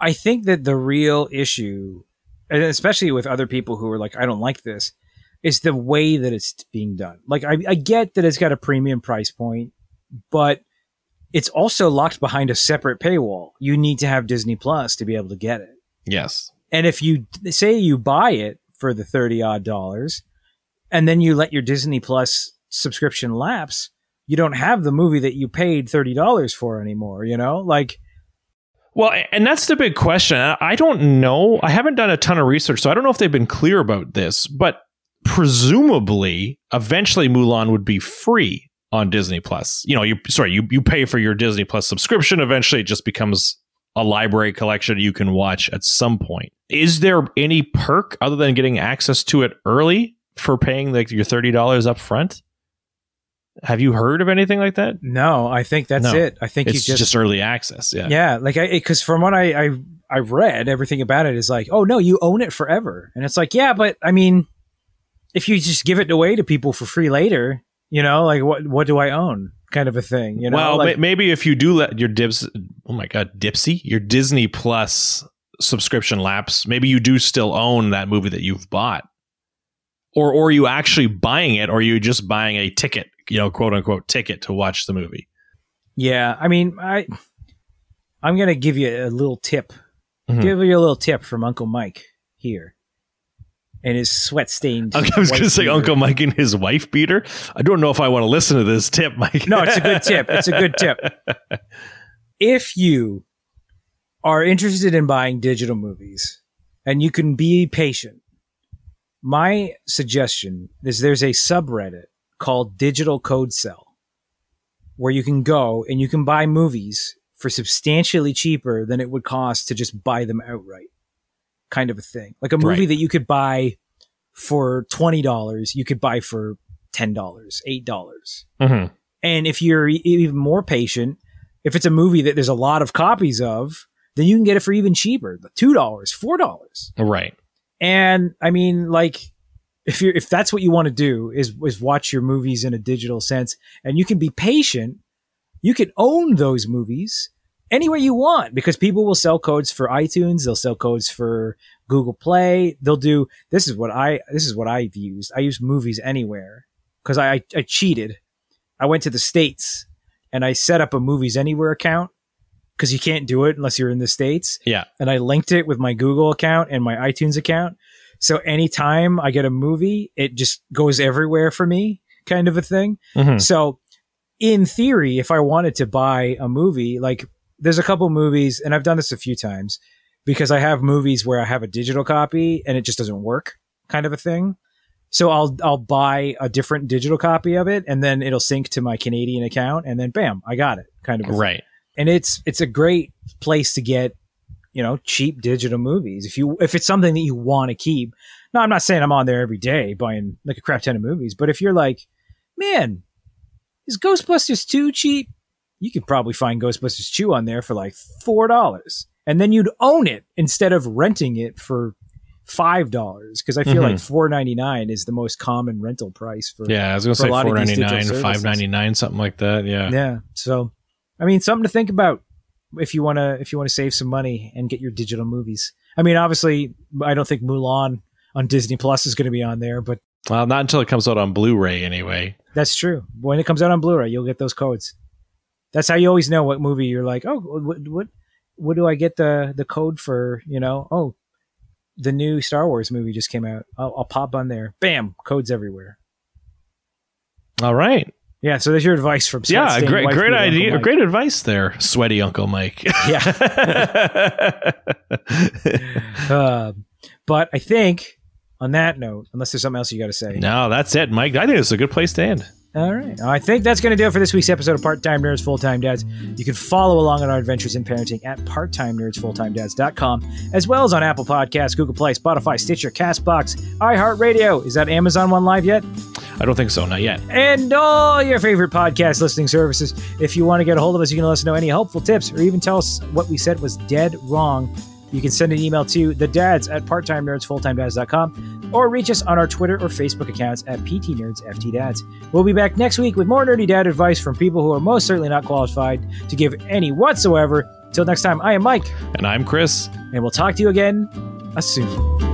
Speaker 1: I think that the real issue, and especially with other people who are like, I don't like this, is the way that it's being done. Like, I, I get that it's got a premium price point, but it's also locked behind a separate paywall. You need to have Disney Plus to be able to get it.
Speaker 2: Yes.
Speaker 1: And if you say you buy it for the 30 odd dollars and then you let your Disney Plus subscription lapse, you don't have the movie that you paid $30 for anymore, you know? Like,
Speaker 2: well, and that's the big question. I don't know. I haven't done a ton of research, so I don't know if they've been clear about this, but presumably eventually Mulan would be free on Disney Plus. You know, you sorry, you you pay for your Disney Plus subscription, eventually it just becomes a library collection you can watch at some point. Is there any perk other than getting access to it early for paying like your $30 up front? Have you heard of anything like that?
Speaker 1: No, I think that's no. it. I think
Speaker 2: it's
Speaker 1: just,
Speaker 2: just early access. Yeah,
Speaker 1: yeah. Like, because from what I, I I read, everything about it is like, oh no, you own it forever, and it's like, yeah, but I mean, if you just give it away to people for free later, you know, like what what do I own? Kind of a thing. You know,
Speaker 2: well,
Speaker 1: like,
Speaker 2: maybe if you do let your dips, oh my god, Dipsy, your Disney Plus subscription lapse, maybe you do still own that movie that you've bought or or you actually buying it or you just buying a ticket you know, quote unquote ticket to watch the movie.
Speaker 1: Yeah, I mean, I I'm gonna give you a little tip. Mm-hmm. Give you a little tip from Uncle Mike here, and his sweat stained.
Speaker 2: I was gonna say Uncle Mike and his wife beater. I don't know if I want to listen to this tip, Mike.
Speaker 1: no, it's a good tip. It's a good tip. if you are interested in buying digital movies and you can be patient, my suggestion is there's a subreddit called Digital Code Sell, where you can go and you can buy movies for substantially cheaper than it would cost to just buy them outright, kind of a thing. Like a movie right. that you could buy for twenty dollars, you could buy for ten dollars, eight dollars. Mm-hmm. And if you're even more patient, if it's a movie that there's a lot of copies of, then you can get it for even cheaper, two dollars, four dollars.
Speaker 2: Right.
Speaker 1: And I mean, like if you if that's what you want to do is is watch your movies in a digital sense and you can be patient you can own those movies anywhere you want because people will sell codes for iTunes they'll sell codes for Google Play they'll do this is what I this is what I've used. I use movies anywhere because I, I cheated. I went to the states and I set up a movies anywhere account because you can't do it unless you're in the states.
Speaker 2: Yeah.
Speaker 1: And I linked it with my Google account and my iTunes account so anytime I get a movie, it just goes everywhere for me, kind of a thing. Mm-hmm. So in theory, if I wanted to buy a movie, like there's a couple movies, and I've done this a few times because I have movies where I have a digital copy and it just doesn't work, kind of a thing. So I'll I'll buy a different digital copy of it, and then it'll sync to my Canadian account, and then bam, I got it, kind of
Speaker 2: right.
Speaker 1: And it's it's a great place to get you know, cheap digital movies. If you if it's something that you want to keep. No, I'm not saying I'm on there every day buying like a crap ton of movies, but if you're like, man, is Ghostbusters 2 cheap? You could probably find Ghostbusters 2 on there for like four dollars. And then you'd own it instead of renting it for five dollars because I feel mm-hmm. like four ninety nine is the most common rental price for.
Speaker 2: Yeah, I was gonna say four ninety nine, five ninety nine, something like that. Yeah,
Speaker 1: yeah. So, I mean, something to think about if you want to if you want to save some money and get your digital movies. I mean, obviously, I don't think Mulan on Disney Plus is going to be on there, but
Speaker 2: well, not until it comes out on Blu-ray anyway.
Speaker 1: That's true. When it comes out on Blu-ray, you'll get those codes. That's how you always know what movie you're like. Oh, what what what do I get the the code for? You know, oh, the new Star Wars movie just came out. I'll, I'll pop on there. Bam, codes everywhere.
Speaker 2: All right.
Speaker 1: Yeah, so there's your advice from
Speaker 2: yeah, great, great idea, great advice there, sweaty Uncle Mike.
Speaker 1: yeah, uh, but I think on that note, unless there's something else you got to say,
Speaker 2: no, that's it, Mike. I think it's a good place to end.
Speaker 1: All right. I think that's going to do it for this week's episode of Part Time Nerds, Full Time Dads. You can follow along on our adventures in parenting at parttimenerdsfulltimedads.com, as well as on Apple Podcasts, Google Play, Spotify, Stitcher, Castbox, iHeartRadio. Is that Amazon one live yet?
Speaker 2: I don't think so, not yet.
Speaker 1: And all your favorite podcast listening services. If you want to get a hold of us, you can let us know any helpful tips or even tell us what we said was dead wrong. You can send an email to the dads at part-time nerds, full-time or reach us on our Twitter or Facebook accounts at ptnerdsftdads. We'll be back next week with more nerdy dad advice from people who are most certainly not qualified to give any whatsoever. Till next time, I am Mike,
Speaker 2: And I'm Chris.
Speaker 1: and we'll talk to you again uh, soon.